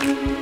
thank you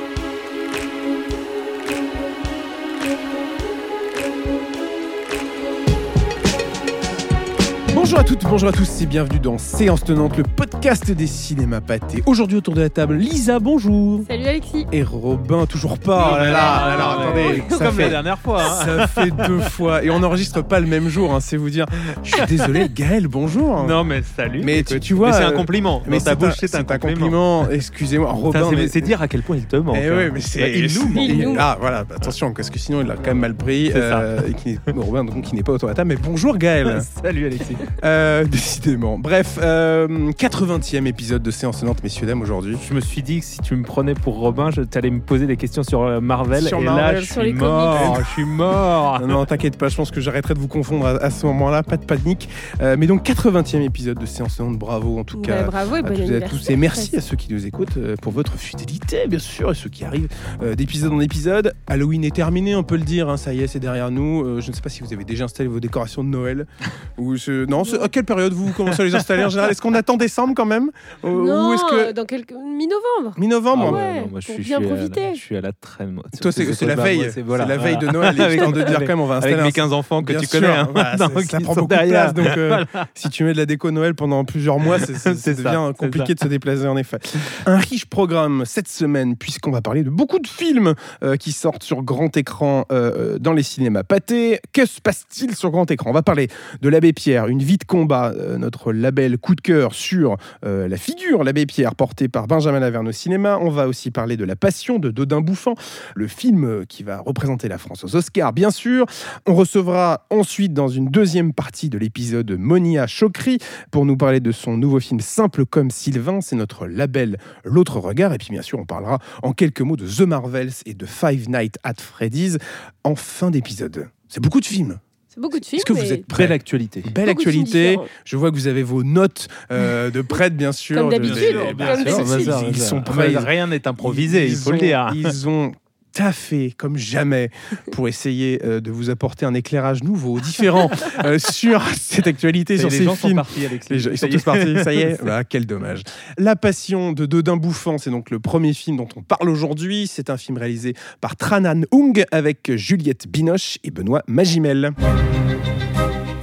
Bonjour à toutes, bonjour à tous et bienvenue dans Séance Tenante, le podcast des cinémas pâtés. Aujourd'hui autour de la table, Lisa, bonjour. Salut Alexis. Et Robin, toujours pas. Oh là là, alors attendez, ça Comme la fait, dernière fois. hein. ça fait deux fois. Et on n'enregistre pas le même jour, hein, c'est vous dire. Je suis désolé, Gaël, bonjour. Non, mais salut. Mais tu- écoute. tu vois, Mais c'est un compliment. mais Dans ta c'est bouche, un, c'est un c'est un compliment. compliment. Excusez-moi, Robin. c'est- dire à quel point il te manque. Eh oui, mais c'est. Bah, il nous manque. Il nous Ah, voilà, bah, attention, parce que sinon il l'a quand même mal pris. Euh, et qui n'est- Robin, donc, qui n'est pas autour de la table. Mais bonjour, Gaël. Salut Alexis. Euh, décidément. Bref, euh, 80e épisode de Séance Tenante, messieurs, dames, aujourd'hui. Je me suis dit que si tu me prenais pour Robin, je allais me poser des questions sur euh, Marvel. Sur et Marvel, là, je sur suis les mort. Je suis mort. Non, non, t'inquiète pas, je pense que j'arrêterai de vous confondre à, à ce moment-là, pas de panique. Euh, mais donc, 80e épisode de Séance Tenante, bravo en tout Ouais, cas. bravo et à bon toutes et à tous et merci à ceux qui nous écoutent euh, pour votre fidélité bien sûr et ceux qui arrivent euh, d'épisode en épisode Halloween est terminé on peut le dire hein, ça y est c'est derrière nous Euh, je ne sais pas si vous avez déjà installé vos décorations de Noël ou ce- non c'est- à quelle période vous commencez à les installer en général? Est-ce qu'on attend décembre quand même? Euh, Non, ou est-ce que dans quelques mi-novembre. mi-novembre? Ah ouais, non, moi, je suis, bien je suis à la- profiter. je suis à la traîne, moi. toi c'est c'est la truc-là, veille moi, c'est voilà, la veille de. Noël histoire de dire Avec- quand même on va installer Avec mes 15 enfants que tu sûr, connais. hein. voilà, Donc, c'est- ça prend sont beaucoup de place donc euh, si tu mets de la déco Noël pendant plusieurs mois c'est- c'est- C'est ça, devient c'est compliqué de se déplacer en effet un riche programme cette semaine puisqu'on va parler de beaucoup de films euh, qui sortent sur grand écran euh, dans les cinémas pâtés que se passe-t-il sur grand écran? On va parler de l'abbé Pierre une vie combat euh, notre label coup de cœur sur euh, la figure l'abbé Pierre portée par Benjamin Laverne au cinéma on va aussi parler de la passion de Dodin Bouffant le film euh, qui va représenter la France aux Oscars bien sûr on recevra ensuite dans une deuxième partie de l'épisode Monia Chokri pour nous parler de son nouveau film Simple comme Sylvain. C'est notre label L'autre regard. Et puis bien sûr, on parlera en quelques mots de The Marvels et de Five Nights at Freddy's en fin d'épisode. C'est beaucoup de films. C'est beaucoup de films. Est-ce que vous mais êtes prêts Belle actualité. Belle beaucoup de films actualité. différents. Je vois que vous avez vos notes euh, de prête, bien sûr. Comme d'habitude, Bien comme sûr, d'habitude. bien sûr. Ils sont prêts. Rien n'est improvisé, il Ils faut le ont- dire. Ils ont taffé comme jamais pour essayer euh, de vous apporter un éclairage nouveau, différent euh, sur cette actualité, Ça sur ces les gens sont films. partis, Alexis. Les gens- ils sont tous partis, ça y est. Bah, quel dommage. La Passion de Dodin Bouffant, c'est donc le premier film dont on parle aujourd'hui. C'est un film réalisé par Tranan Ung avec Juliette Binoche et Benoît Magimel.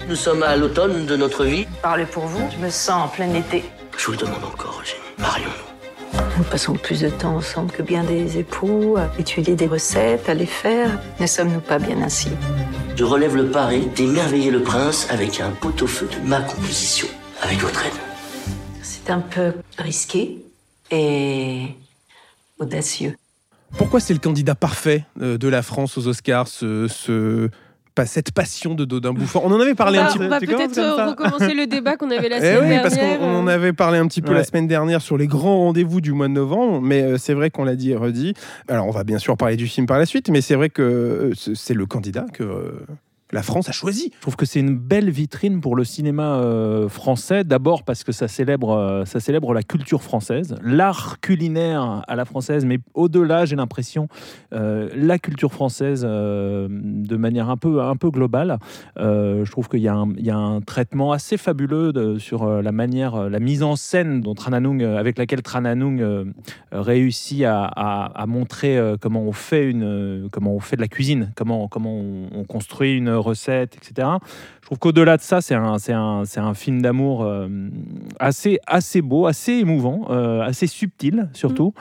Nous sommes à l'automne de notre vie. Parlez pour vous, je me sens en plein été. Je vous le demande encore, Eugénie. Marions-nous. Nous passons plus de temps ensemble que bien des époux, à étudier des recettes, à les faire. Ne sommes-nous pas bien ainsi? Je relève le pari d'émerveiller le prince avec un pot-au-feu de ma composition. Avec votre aide. C'est un peu risqué et audacieux. Pourquoi c'est le candidat parfait euh, de la France aux Oscars, ce, ce- cette passion de Dodin Bouffant On en avait parlé on un petit on peu. va tu peut-être commences comme ça recommencer le débat qu'on avait la Eh semaine oui, dernière. parce qu'on on en avait parlé un petit peu Ouais. la semaine dernière sur les grands rendez-vous du mois de novembre, mais euh, c'est vrai qu'on l'a dit et redit. Alors, on va bien sûr parler du film par la suite, mais c'est vrai que euh, c'est c'est le candidat que euh, la France a choisi. Je trouve que c'est une belle vitrine pour le cinéma euh, français. D'abord parce que ça célèbre, euh, ça célèbre la culture française, l'art culinaire à la française, mais au-delà, j'ai l'impression, euh, la culture française de manière un peu, un peu globale. Je trouve qu'il y, y a un traitement assez fabuleux sur la manière, la mise en scène dont avec laquelle Trananung réussit à, à- montrer comment on fait une, comment on fait de la cuisine, comment, comment on construit une recette, etc. Je trouve qu'au-delà de ça, c'est un, un, un film d'amour euh, assez, assez beau, assez émouvant, euh, assez subtil surtout.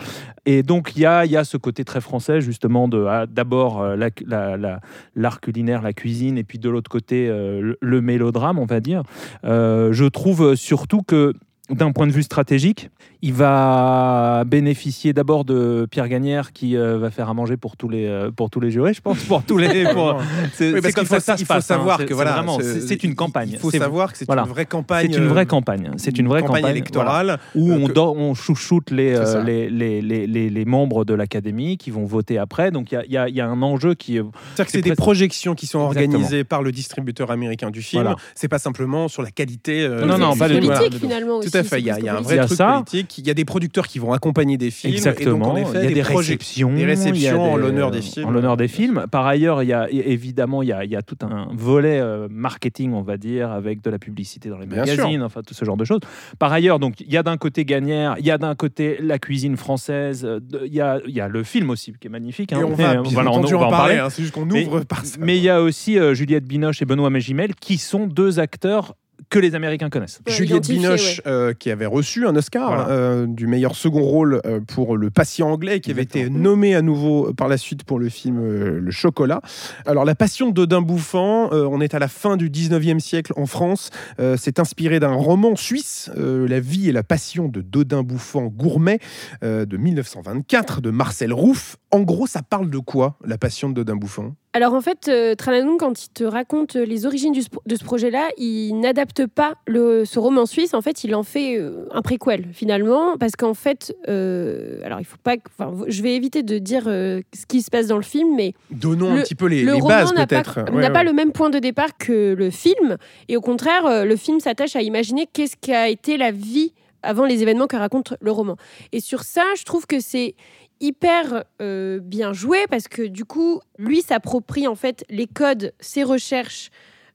Et donc, il y a, il y a ce côté très français, justement, de ah, d'abord euh, la- la- la- l'art culinaire, la cuisine, et puis de l'autre côté, le, le mélodrame, on va dire. Je trouve surtout que d'un point de vue stratégique, il va bénéficier d'abord de Pierre Gagnère qui euh, va faire à manger pour tous les euh, pour tous les jurés, je pense, pour tous les. pour- C'est Oui, comme ça ça il se faut passe, hein. savoir que c'est voilà, vraiment, c'est une campagne. Il faut C'est- savoir que c'est voilà. une vraie campagne. C'est une vraie euh, campagne. C'est une vraie campagne, campagne, électorale où on, que- dort- on chouchoute les, euh, les, les, les, les- les membres de l'académie qui vont voter après. Donc il y a, il y a- y a un enjeu qui est. C'est-à-dire que c'est des projections qui sont Exactement. organisées par le distributeur américain du film. Voilà. C'est pas simplement sur la qualité. euh, Non, non, pas du tout. Finalement Tout aussi. à aussi, fait. Il y a, c'est il y a un vrai truc ça. politique. Il y a des producteurs qui vont accompagner des films. Exactement. Et donc, en effet, il y a des, réceptions, des réceptions en l'honneur des films. En l'honneur des films. Par ailleurs, il y a évidemment il y a, il y a tout un volet euh, marketing, on va dire, avec de la publicité dans les Bien magazines, enfin tout ce genre de choses. Par ailleurs, donc il y a d'un côté Gagnère, il y a d'un côté la cuisine française, euh, il y a, il y a le film aussi qui est magnifique. hein. Et on Mais, va euh, voilà, on- entendu on va en parler. parler. hein, C'est juste qu'on Mais- ouvre par ça. Mais il y a aussi euh, Juliette Binoche et Benoît Magimel qui sont deux acteurs que les Américains connaissent. Ouais, Juliette Binoche, ouais. euh, qui avait reçu un Oscar Voilà. euh, du meilleur second rôle euh, pour Le Patient anglais, qui avait été nommé à nouveau par la suite pour le film euh, Le Chocolat. Alors, La Passion d'Odin Bouffant, euh, on est à la fin du 19e siècle en France. Euh, C'est inspiré d'un roman suisse, euh, La vie et la passion de Dodin Bouffant Gourmet, euh, de 1924, de Marcel Rouff. En gros, ça parle de quoi, La Passion de Dodin Bouffant? Alors en fait, euh, Tralanoun, quand il te raconte les origines du de ce projet-là, il n'adapte pas le, ce roman suisse. En fait, il en fait euh, un préquel finalement, parce qu'en fait, euh, alors il faut pas, enfin, je vais éviter de dire euh, ce qui se passe dans le film, mais Donnons un petit peu les, le les roman bases, n'a peut-être. n'a Ouais, pas le même point de départ que le film, et au contraire, le film s'attache à imaginer qu'est-ce qu'a été la vie avant les événements que raconte le roman. Et sur ça, je trouve que c'est hyper euh, bien joué parce que du coup, lui s'approprie en fait les codes, ses recherches.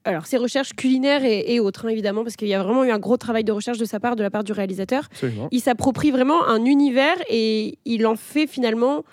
Alors, ses recherches culinaires et, et autres, hein, évidemment, parce qu'il y a vraiment eu un gros travail de recherche de sa part, de la part du réalisateur Absolument. il s'approprie vraiment un univers et il en fait finalement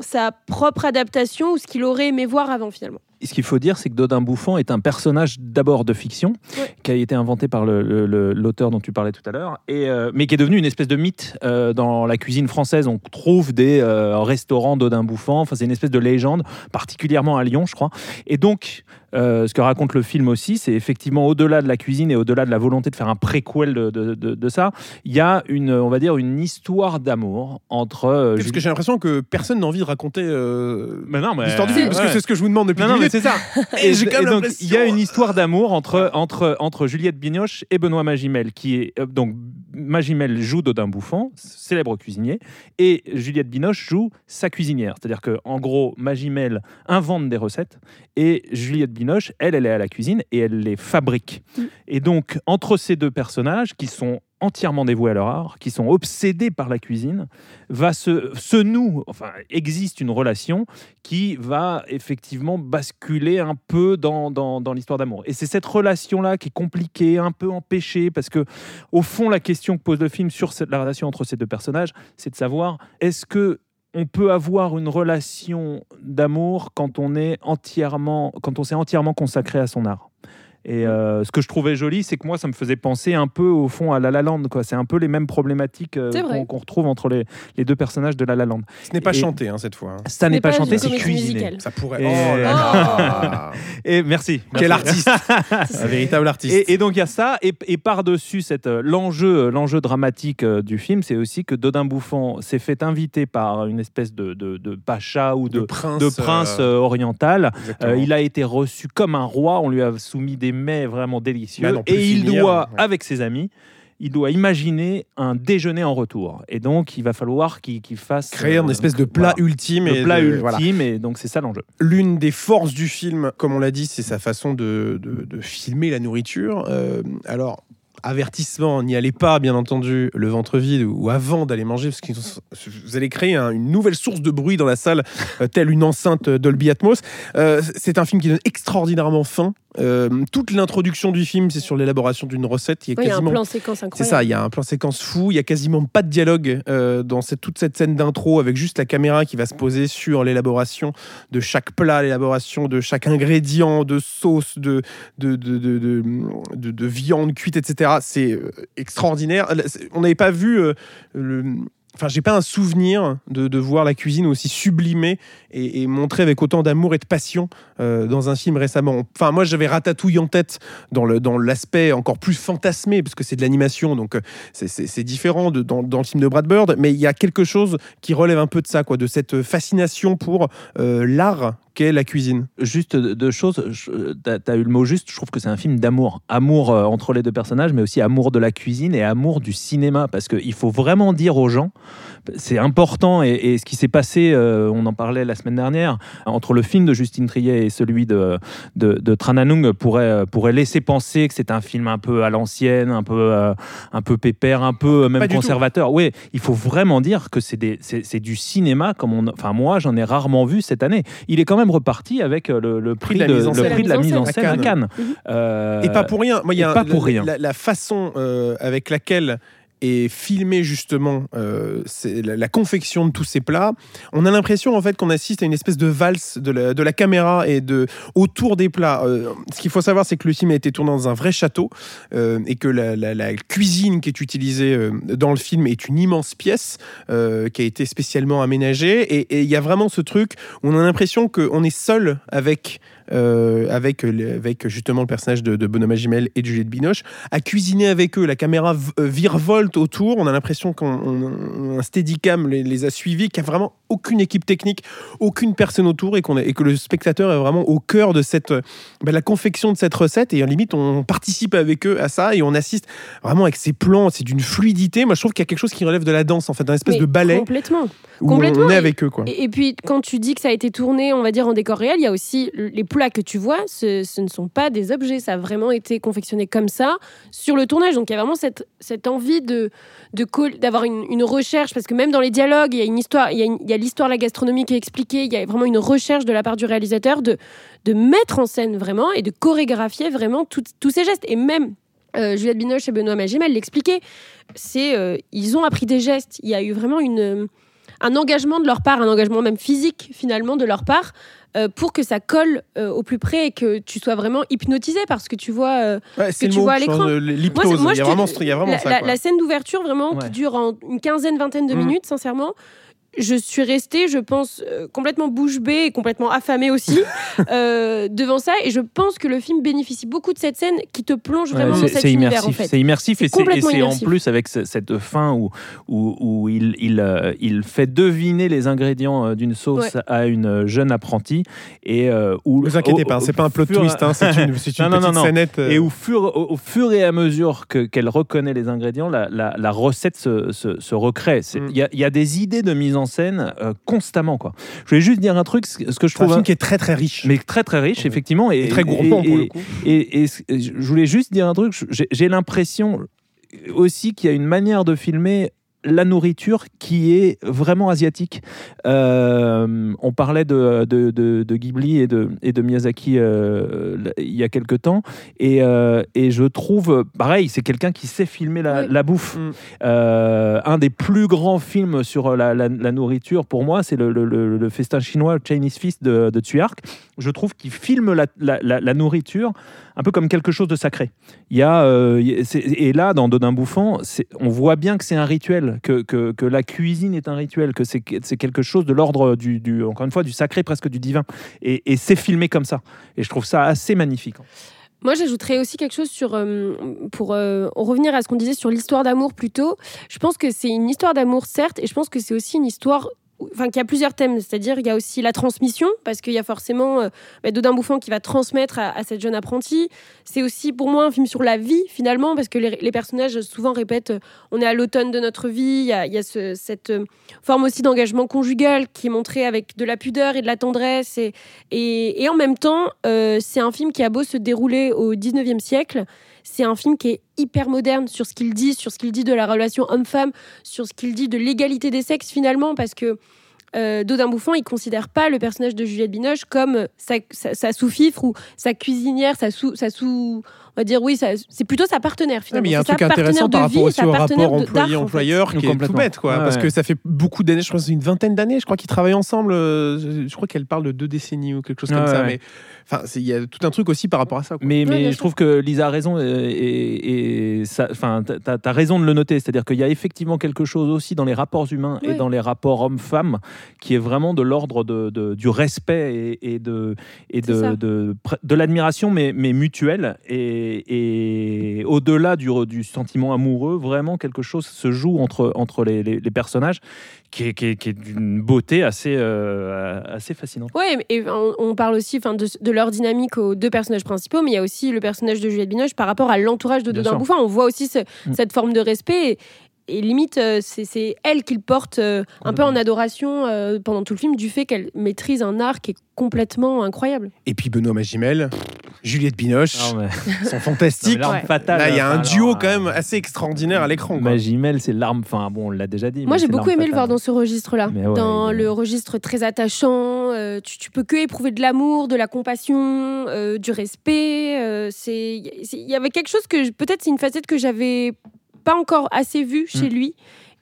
sa propre adaptation ou ce qu'il aurait aimé voir avant finalement. Ce qu'il faut dire, c'est que Dodin Bouffant est un personnage d'abord de fiction, Ouais. qui a été inventé par le- le- le- l'auteur dont tu parlais tout à l'heure, et, euh, mais qui est devenu une espèce de mythe euh, dans la cuisine française. On trouve des euh, restaurants Dodin Bouffant, enfin, c'est une espèce de légende, particulièrement à Lyon, je crois. Et donc, euh, ce que raconte le film aussi, c'est effectivement au-delà de la cuisine et au-delà de la volonté de faire un préquel de, de- de- de ça, il y a une, on va dire, une histoire d'amour entre. euh, Parce que j'ai l'impression que personne n'a envie de raconter euh, Mais non, mais- l'histoire du film, parce que c'est ce que je vous demande depuis Non, non, 10 mais c'est ça. Et Et, donc, il y a une histoire d'amour entre, entre, entre Juliette Binoche et Benoît Magimel, qui est euh, donc Magimel joue Dodin Bouffant, célèbre cuisinier, et Juliette Binoche joue sa cuisinière. C'est-à-dire que en gros, Magimel invente des recettes et Juliette Binoche, elle, elle est à la cuisine et elle les fabrique. Mm. Et donc entre ces deux personnages qui sont entièrement dévoués à leur art, qui sont obsédés par la cuisine, va se, se noue, enfin existe une relation qui va effectivement basculer un peu dans, dans, l'histoire d'amour. Et c'est cette relation-là qui est compliquée, un peu empêchée, parce que au fond, la question que pose le film sur cette- la relation entre ces deux personnages, c'est de savoir est-ce que on peut avoir une relation d'amour quand on est entièrement, quand on s'est entièrement consacré à son art? Et euh, ce que je trouvais joli, c'est que moi, ça me faisait penser un peu au fond à La La Land. Quoi. C'est un peu les mêmes problématiques euh, qu'on qu'on retrouve entre les, les deux personnages de La La Land. Ce n'est pas Et- chanté hein, cette fois. hein. Ça Ce n'est pas chanté, c'est cuisiné. Ça pourrait. Et- Oh là là Et merci. Quel artiste Un véritable artiste. Et, et donc il y a ça, et, et par-dessus cette, euh, l'enjeu, l'enjeu dramatique euh, du film, c'est aussi que Dodin Bouffant s'est fait inviter par une espèce de, de, de pacha ou de, de prince. de prince euh, oriental. Euh, il a été reçu comme un roi, on lui a soumis des mets vraiment délicieux, Bah et il finir, doit, ouais. avec ses amis, il doit imaginer un déjeuner en retour. Et donc il va falloir qu'il, fasse... créer euh, un espèce de plat voilà, ultime. le et plat de- ultime, voilà. et donc c'est ça l'enjeu. L'une des forces du film, comme on l'a dit, c'est sa façon de, de- de filmer la nourriture. Euh, alors, avertissement, n'y allez pas, bien entendu, le ventre vide ou avant d'aller manger, parce que vous allez créer un- une nouvelle source de bruit dans la salle, euh, telle une enceinte Dolby Atmos. Euh, c'est un film qui donne extraordinairement faim. Euh, toute l'introduction du film, c'est sur l'élaboration d'une recette. Il y a y a un quasiment plan séquence C'est incroyable. ça, il y a un plan séquence fou, il y a quasiment pas de dialogue euh, dans cette, toute cette scène d'intro avec juste la caméra qui va se poser sur l'élaboration de chaque plat, l'élaboration de chaque ingrédient, de sauce, de, de, de, de, de, de- de viande cuite, etc. C'est euh, extraordinaire. C'est- On n'avait pas vu euh, le. Enfin, j'ai pas un souvenir de, voir la cuisine aussi sublimée et, et montrée avec autant d'amour et de passion euh, dans un film récemment. Enfin, moi, j'avais Ratatouille en tête dans l'aspect encore plus fantasmé parce que c'est de l'animation, donc euh, c'est- différent dans, dans le film de Brad Bird, mais il y a quelque chose qui relève un peu de ça, quoi, de cette fascination pour euh, l'art la cuisine. Juste deux choses, tu as, eu le mot juste, je trouve que c'est un film d'amour. Amour euh, entre les deux personnages, mais aussi amour de la cuisine et amour du cinéma. Parce qu'il faut vraiment dire aux gens, c'est important et, et ce qui s'est passé, euh, on en parlait la semaine dernière, entre le film de Justine Triet et celui de, de, de Trananung pourrait, pourrait laisser penser que c'est un film un peu à l'ancienne, un peu, euh, un peu pépère, un peu euh, même conservateur. Oui, il faut vraiment dire que c'est des- c'est c'est du cinéma comme on, enfin moi j'en ai rarement vu cette année. Il est quand même reparti avec euh, le, le prix, de la mise en scène. prix de la mise en scène à Cannes. Mhm. Euh, Et pas pour rien. Moi, il y a pas un- pour la, rien. La, façon euh, avec laquelle est filmée justement euh, la, confection de tous ces plats, on a l'impression en fait qu'on assiste à une espèce de valse de la, de la caméra et de autour des plats. Euh, ce qu'il faut savoir, c'est que le film a été tourné dans un vrai château euh, et que la, la- cuisine qui est utilisée dans le film est une immense pièce qui a été spécialement aménagée. Et et il y a vraiment ce truc où on a l'impression qu'on est seul avec euh, avec, le- avec justement le personnage de, de Benoît Magimel et de Juliette Binoche, à cuisiner avec eux. La caméra euh, virevolte autour. On a l'impression qu'un steadicam les, les a suivis, qu'il n'y a vraiment aucune équipe technique, aucune personne autour et, qu'on et que le spectateur est vraiment au cœur de cette, euh, bah, la confection de cette recette. Et en limite, on participe avec eux à ça et on assiste vraiment avec ces plans. C'est d'une fluidité. Moi, je trouve qu'il y a quelque chose qui relève de la danse, en fait, d'un espèce Mais de ballet Complètement. où on- complètement. on est avec eux. Quoi. Et, et puis, quand tu dis que ça a été tourné, on va dire, en décor réel, il y a aussi les plats que tu vois, ce, ne sont pas des objets. Ça a vraiment été confectionné comme ça sur le tournage. Donc, il y a vraiment cette, envie de d'avoir une, recherche, parce que même dans les dialogues, il y a une histoire, il y a, l'histoire la gastronomie qui est expliquée, il y a vraiment une recherche de la part du réalisateur de, mettre en scène vraiment et de chorégraphier vraiment tous ces gestes. Et même euh, Juliette Binoche et Benoît Magimel l'expliquaient, c'est euh, ils ont appris des gestes. Il y a eu vraiment une un engagement de leur part, un engagement même physique finalement de leur part, euh, pour que ça colle euh, au plus près et que tu sois vraiment hypnotisé parce que tu vois euh, Ouais, le tu mot, vois à l'écran. l'hypnose. Il y a vraiment, la, ça. la- scène d'ouverture vraiment Ouais. qui dure en une quinzaine, vingtaine de Mm. minutes, sincèrement. Je suis restée, je pense, euh, complètement bouche bée et complètement affamée aussi euh, devant ça. Et je pense que le film bénéficie beaucoup de cette scène qui te plonge vraiment Ouais, dans cet c'est univers, immersif, en fait. c'est immersif et C'est en immersif. plus avec ce- cette fin où, où, où il, il, euh, il fait deviner les ingrédients d'une sauce Ouais. à une jeune apprentie et euh, où Ne vous inquiétez au- pas, c'est pas un plot fur- twist, hein, c'est une, une Non, petite non, non. scénette. euh, Et au fur, au, au fur et à mesure que- qu'elle reconnaît les ingrédients, la, la- la recette se, se- se recrée. C'est- Il Mm. y, a, il y a des idées de mise en scène euh, constamment. Quoi. Je voulais juste dire un truc, ce que je c'est un trouve film qui est très très riche. mais très très riche, effectivement. Et, et très gourmand et- pour le coup. et, je voulais juste dire un truc. J'ai l'impression aussi qu'il y a une manière de filmer la nourriture qui est vraiment asiatique. Euh, on parlait de, de, de- de Ghibli et de, et de Miyazaki euh, il y a quelque temps. Et, euh, et je trouve, pareil, c'est quelqu'un qui sait filmer la, Oui. la bouffe. Mm. Un des plus grands films sur la, la- la nourriture, pour moi, c'est le, le- le- le festin chinois Chinese Feast de, de. Je trouve qu'il filme la, nourriture un peu comme quelque chose de sacré. Il y a, et là, dans Dodin Bouffant, on voit bien que c'est un rituel, que, la cuisine est un rituel, que c'est quelque chose de l'ordre du, encore une fois, du sacré, presque du divin. Et, c'est filmé comme ça. Et je trouve ça assez magnifique. Moi, j'ajouterais aussi quelque chose sur, euh, pour euh, en revenir à ce qu'on disait sur l'histoire d'amour plus tôt. Je pense que c'est une histoire d'amour, certes, et je pense que c'est aussi une histoire. Enfin, qui a plusieurs thèmes, c'est-à-dire il y a aussi la transmission, parce qu'il y a forcément euh, bah, Dodin Bouffant qui va transmettre à, cette jeune apprentie. C'est aussi pour moi un film sur la vie, finalement, parce que les, personnages souvent répètent euh, on est à l'automne de notre vie, il y a, il y a ce- cette euh, forme aussi d'engagement conjugal qui est montrée avec de la pudeur et de la tendresse. Et, et, et en même temps, euh, c'est un film qui a beau se dérouler au 19e siècle, c'est un film qui est hyper moderne sur ce qu'il dit, sur ce qu'il dit de la relation homme-femme, sur ce qu'il dit de l'égalité des sexes finalement, parce que euh, Dodin Bouffant, il considère pas le personnage de Juliette Binoche comme sa, sa, sa sous-fifre ou sa cuisinière, sa sous, sa sous, va dire oui, c'est plutôt sa partenaire Ouais, finalement. mais il y a un truc intéressant par rapport aussi au rapport employeur-employeur qui est tout Complètement. bête, quoi. Parce ouais. que ça fait beaucoup d'années, je crois c'est une vingtaine d'années, je crois qu'ils travaillent ensemble. euh, Je crois qu'elle parle de deux décennies ou quelque chose comme ça. ouais. Mais enfin, il y a tout un truc aussi par rapport à ça. quoi. Mais, je trouve que Lisa a raison euh, et, enfin, t'as as raison de le noter. C'est-à-dire qu'il y a effectivement quelque chose aussi dans les rapports humains et dans les rapports hommes-femmes qui est vraiment de l'ordre de, de- du respect et, et de, et de, de, de l'admiration, mais, mais mutuelle. Et, et au-delà du, du sentiment amoureux, vraiment quelque chose se joue entre, entre les, les- les personnages qui est, qui est- qui est d'une beauté assez, euh, assez fascinante. Ouais, et on, on parle aussi enfin, de, de leur dynamique aux deux personnages principaux, mais il y a aussi le personnage de Juliette Binoche par rapport à l'entourage de Dodin sûr. Bouffant. On voit aussi ce- Mm. cette forme de respect. Et, et limite, euh, c'est c'est elle qu'il porte euh, un peu en adoration euh, pendant tout le film du fait qu'elle maîtrise un art qui est complètement incroyable. Et puis Benoît Magimel, Juliette Binoche Non, mais- sont fantastiques. Non, mais l'arme Ouais. fatale, Là, il y a un enfin, duo alors, quand euh, même assez extraordinaire à l'écran. Magimel, c'est l'arme. Enfin, bon, on l'a déjà dit. Moi, j'ai beaucoup aimé le voir dans ce registre-là. Ouais, dans le registre très attachant. euh, tu, tu peux que éprouver de l'amour, de la compassion, euh, du respect. euh, il y avait quelque chose que peut-être c'est une facette que j'avais pas encore assez vue chez Mm. lui.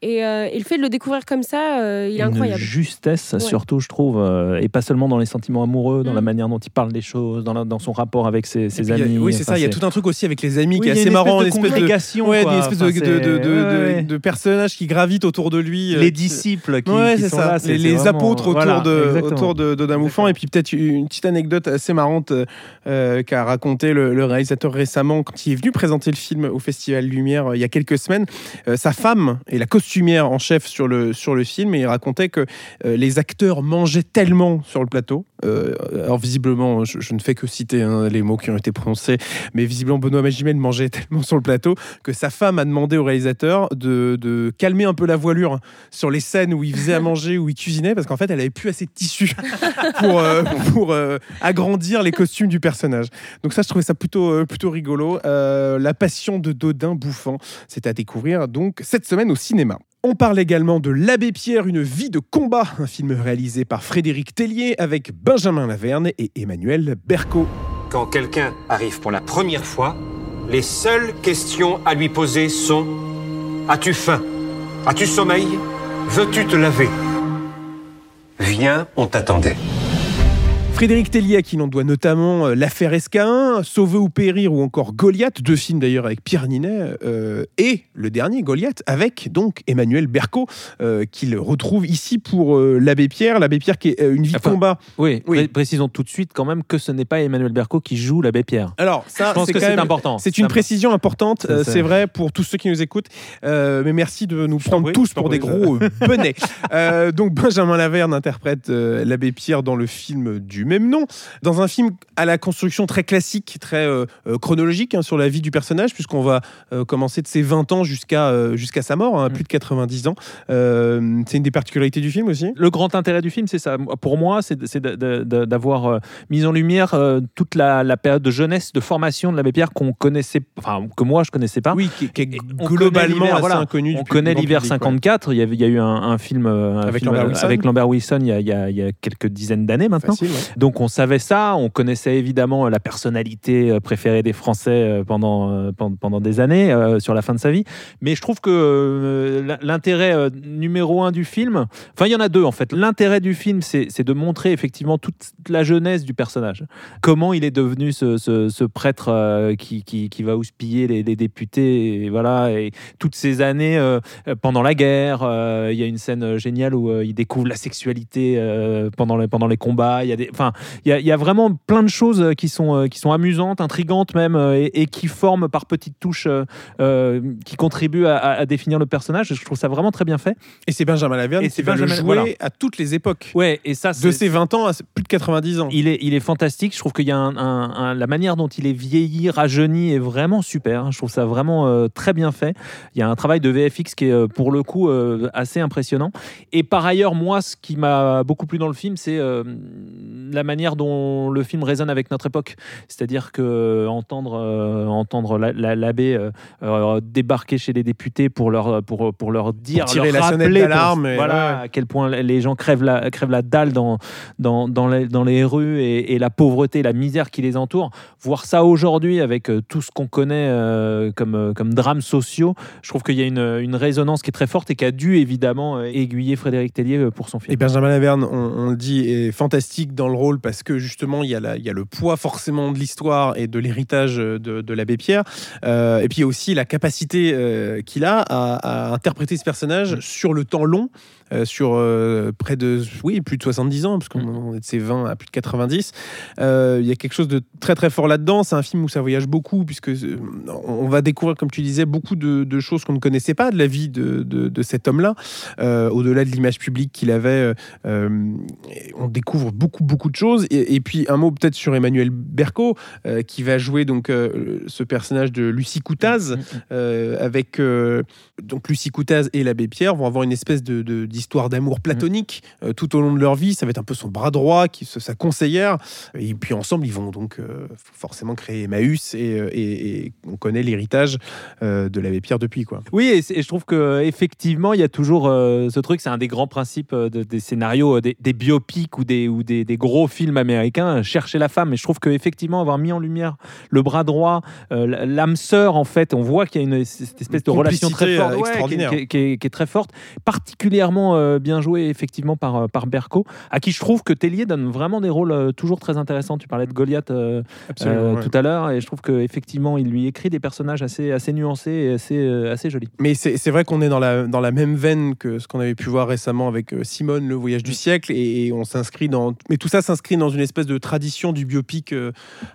Et, euh, et le fait de le découvrir comme ça, euh, il est une incroyable. justesse, Ouais. surtout, je trouve, euh, et pas seulement dans les sentiments amoureux, dans la Mm. manière dont il parle des choses, dans, la- dans son rapport avec ses, ses Et puis, il y a- amis. oui, c'est Enfin, ça. Il y a tout un truc aussi avec les amis Oui, qui est assez une marrant. espèce de congrégation, ouais, une espèce Enfin, de, de, c'est- de, de- ouais, ouais. de personnages qui gravitent autour de lui. euh, les disciples qui, ouais, qui sont ça. là, c'est- les, c'est les vraiment- apôtres autour voilà, de autour de. Et puis peut-être une petite anecdote assez marrante qu'a raconté le, le réalisateur récemment quand il est venu présenter le film au Festival Lumière il y a quelques semaines. Sa femme est la en chef sur le sur le film et il racontait que euh, les acteurs mangeaient tellement sur le plateau. Euh, alors visiblement, je, je ne fais que citer hein, les mots qui ont été prononcés, mais visiblement Benoît Magimel mangeait tellement sur le plateau que sa femme a demandé au réalisateur de, de calmer un peu la voilure sur les scènes où il faisait à manger, où il cuisinait, parce qu'en fait, elle avait plus assez de tissu pour, euh, pour euh, agrandir les costumes du personnage. Donc ça, je trouvais ça plutôt, plutôt rigolo. La passion de Dodin bouffant, c'est à découvrir donc cette semaine au cinéma. On parle également de L'Abbé Pierre, une vie de combat, un film réalisé par Frédéric Tellier avec Benjamin Laverne et Emmanuel Berco. Quand quelqu'un arrive pour la première fois, les seules questions à lui poser sont As-tu faim? As-tu sommeil? Veux-tu te laver? Viens, on t'attendait. Frédéric Tellier, à qui l'on doit notamment euh, L'affaire Escahin, Sauver ou périr ou encore Goliath, deux films d'ailleurs avec Pierre Ninet, euh, et le dernier Goliath avec donc Emmanuel Berco, euh, qu'il retrouve ici pour euh, l'Abbé Pierre. L'Abbé Pierre qui est une vie de combat. Oui, Oui. pré- précisons tout de suite quand même que ce n'est pas Emmanuel Berco qui joue l'abbé Pierre. Alors ça, Je pense que c'est important. C'est une précision importante, c'est- vrai pour tous ceux qui nous écoutent. Mais merci de nous prendre tous pour des gros benets. Donc Benjamin Laverne interprète l'abbé Pierre dans le film du même nom, dans un film à la construction très classique, très euh, euh, chronologique hein, sur la vie du personnage, puisqu'on va euh, commencer de ses 20 ans jusqu'à euh, jusqu'à sa mort, hein, Mm. plus de 90 ans. C'est une des particularités du film aussi. Le grand intérêt du film, c'est ça. Pour moi, c'est d'avoir mis en lumière toute la, la période de jeunesse, de formation de l'abbé Pierre qu'on connaissait, enfin que moi je connaissais pas. Oui, qui, qui est globalement assez voilà. inconnu. On connaît l'hiver public, ouais. 54. Il y, a eu un, un film, un Avec film, Lambert Wilson. avec Lambert Wilson il y a, il y a- il y a quelques dizaines d'années maintenant. Facile, ouais. Donc on savait ça, on connaissait évidemment la personnalité euh, préférée des Français euh, pendant, euh, pendant, des années, euh, sur la fin de sa vie. Mais je trouve que euh, l'intérêt euh, numéro un du film, enfin il y en a deux en fait. L'intérêt du film, c'est de montrer effectivement toute la jeunesse du personnage. Comment il est devenu ce, ce- prêtre euh, qui, qui, va houspiller les, députés, et voilà, et toutes ces années euh, pendant la guerre. euh, Il y a une scène euh, géniale où euh, il découvre la sexualité euh, pendant, les, pendant les combats. Il y a, il y a vraiment plein de choses euh, qui sont, euh, qui sont amusantes, intrigantes même, euh, et, et qui forment par petites touches, euh, qui contribuent à, définir le personnage. Je trouve ça vraiment très bien fait. Et c'est Benjamin Laverne Et qui va le Benjamin- jouer voilà. à toutes les époques. Ouais, et ça, De ses 20 ans à plus de 90 ans. il est, il est fantastique. Je trouve qu'il y a un, un- un- la manière dont il est vieilli, rajeuni est vraiment super. Je trouve ça vraiment euh, très bien fait. Il y a un travail de VFX qui est pour le coup euh, assez impressionnant. Et par ailleurs, moi, ce qui m'a beaucoup plu dans le film, c'est la manière dont le film résonne avec notre époque. C'est-à-dire que euh, entendre, euh, entendre la- la- l'abbé euh, débarquer chez les députés pour leur, pour, pour leur dire, tirer leur la rappeler, d'alarme voilà, ouais. à quel point les gens crèvent la, crèvent la dalle dans, dans, dans, les, dans les rues et, et la pauvreté, la misère qui les entoure. Voir ça aujourd'hui avec tout ce qu'on connaît comme, comme drames sociaux, je trouve qu'il y a une, une résonance qui est très forte et qui a dû évidemment aiguiller Frédéric Tellier pour son film. Et Benjamin Laverne, on, on le dit, est fantastique dans le rôle parce que justement, il y a, la- il y a le poids forcément de l'histoire et de l'héritage de, de l'abbé Pierre. Euh, et puis il y a aussi la capacité euh, qu'il a à, à interpréter ce personnage sur le temps long. Euh, sur euh, près de oui plus de 70 ans parce qu'on on est de ses 20 à plus de 90 Euh, il y a quelque chose de très très fort là-dedans. C'est un film où ça voyage beaucoup puisque on va découvrir comme tu disais beaucoup de, de choses qu'on ne connaissait pas de la vie de, de- de cet homme-là. Au-delà de l'image publique qu'il avait on découvre beaucoup beaucoup de choses. Et, et puis un mot peut-être sur Emmanuel Berco, qui va jouer donc ce personnage de Lucie Coutaz, euh, avec euh, donc Lucie Coutaz et l'abbé Pierre vont avoir une espèce de de- d'histoire d'amour platonique euh, tout au long de leur vie. Ça va être un peu son bras droit, qui sa conseillère. Et puis ensemble, ils vont donc euh, forcément créer Emmaüs et, euh, et- et on connaît l'héritage de l'abbé Pierre depuis quoi. Oui, et, je trouve que effectivement, il y a toujours ce truc. C'est un des grands principes de- des scénarios, des, des biopics ou des ou des, des gros films américains. Chercher la femme. Et je trouve que effectivement, avoir mis en lumière le bras droit, l'âme sœur, en fait, on voit qu'il y a une cette espèce de relation très forte, ouais, qui, qui est très forte, particulièrement euh, bien jouée effectivement par euh, par Berco, à qui je trouve que Tellier donne vraiment des rôles euh, toujours très intéressants. Tu parlais de Goliath euh, euh, ouais. tout à l'heure, et je trouve que effectivement, il lui écrit des personnages assez assez nuancés et assez assez jolis. Mais c'est vrai qu'on est dans la, dans la même veine que ce qu'on avait pu voir récemment avec Simone, le voyage du siècle, et, et on s'inscrit dans. Mais tout ça s'inscrit dans une espèce de tradition du biopic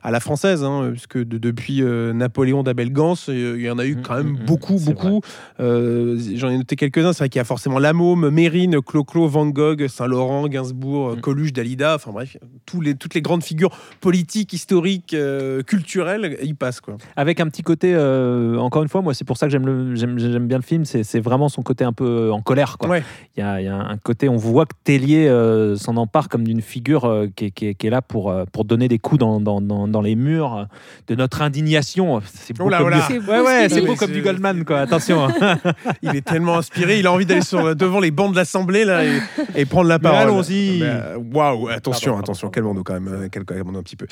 à la française, hein, puisque de- depuis Napoléon d'Abel Gans, il y en a eu Mm, quand même mm, mm, beaucoup, beaucoup. Euh, J'en ai noté quelques-uns. C'est vrai qu'il y a forcément La Môme, Mérine, Clo-Clo, Van Gogh, Saint-Laurent, Gainsbourg, euh, Mm. Coluche, Dalida. Enfin bref, tous les, toutes les grandes figures politiques, historiques, euh, culturelles, y passent quoi. avec un petit côté euh, encore une fois moi c'est pour ça que j'aime le j'aime j'aime bien le film c'est c'est vraiment son côté un peu en colère Ouais. il y a, il y a un côté on voit que Tellier euh, s'en empare comme d'une figure euh, qui, est, qui est- qui est là pour euh, pour donner des coups dans, dans, dans, dans les murs de notre indignation c'est beau Oh là, comme oh là. du- C'est beau ouais c'est beau comme du Goldman quoi attention hein. Il est tellement inspiré, il a envie d'aller sur devant les bancs de l'Assemblée là et, et prendre la parole. allons-y. Euh, Waouh, attention, Pardon, attention, calmons-nous quand même, euh, quel- calmons-nous un petit peu.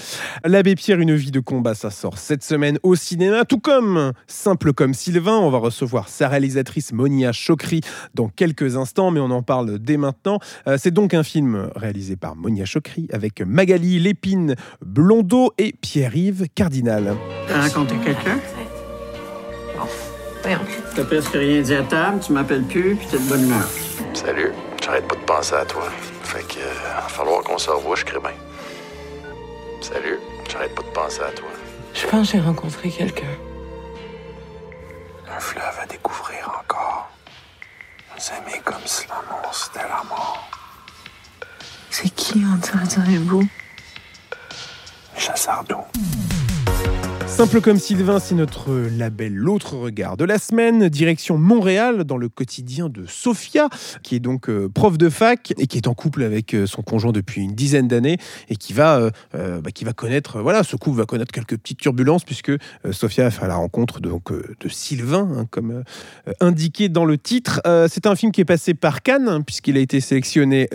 L'abbé Pierre, une vie de combat, ça sort cette semaine au cinéma, tout comme Simple comme Sylvain. On va recevoir sa réalisatrice Monia Chokri dans quelques instants, mais on en parle dès maintenant. Euh, C'est donc un film réalisé par Monia Chokri avec Magali Lépine Blondeau et Pierre-Yves Cardinal. T'as rencontré quelqu'un? T'as presque rien dit à table, tu m'appelles plus, puis t'es de bonne humeur. Salut, j'arrête pas de penser à toi. Fait que, euh, va falloir qu'on se revoie, je crée bien. Salut, j'arrête pas de penser à toi. Je pense que j'ai rencontré quelqu'un. Un fleuve à découvrir encore. Nous aimer comme si l'amour c'était la mort. C'est qui on dirait un beau? Chassardou. Simple comme Sylvain, c'est notre label L'autre regard de la semaine. Direction Montréal, dans le quotidien de Sophia, qui est donc euh, prof de fac et qui est en couple avec euh, son conjoint depuis une dizaine d'années et qui va, euh, bah, qui va connaître, voilà, ce couple va connaître quelques petites turbulences puisque Sophia va faire la rencontre de, donc, de Sylvain, hein, comme indiqué dans le titre. C'est un film qui est passé par Cannes, hein, puisqu'il a été sélectionné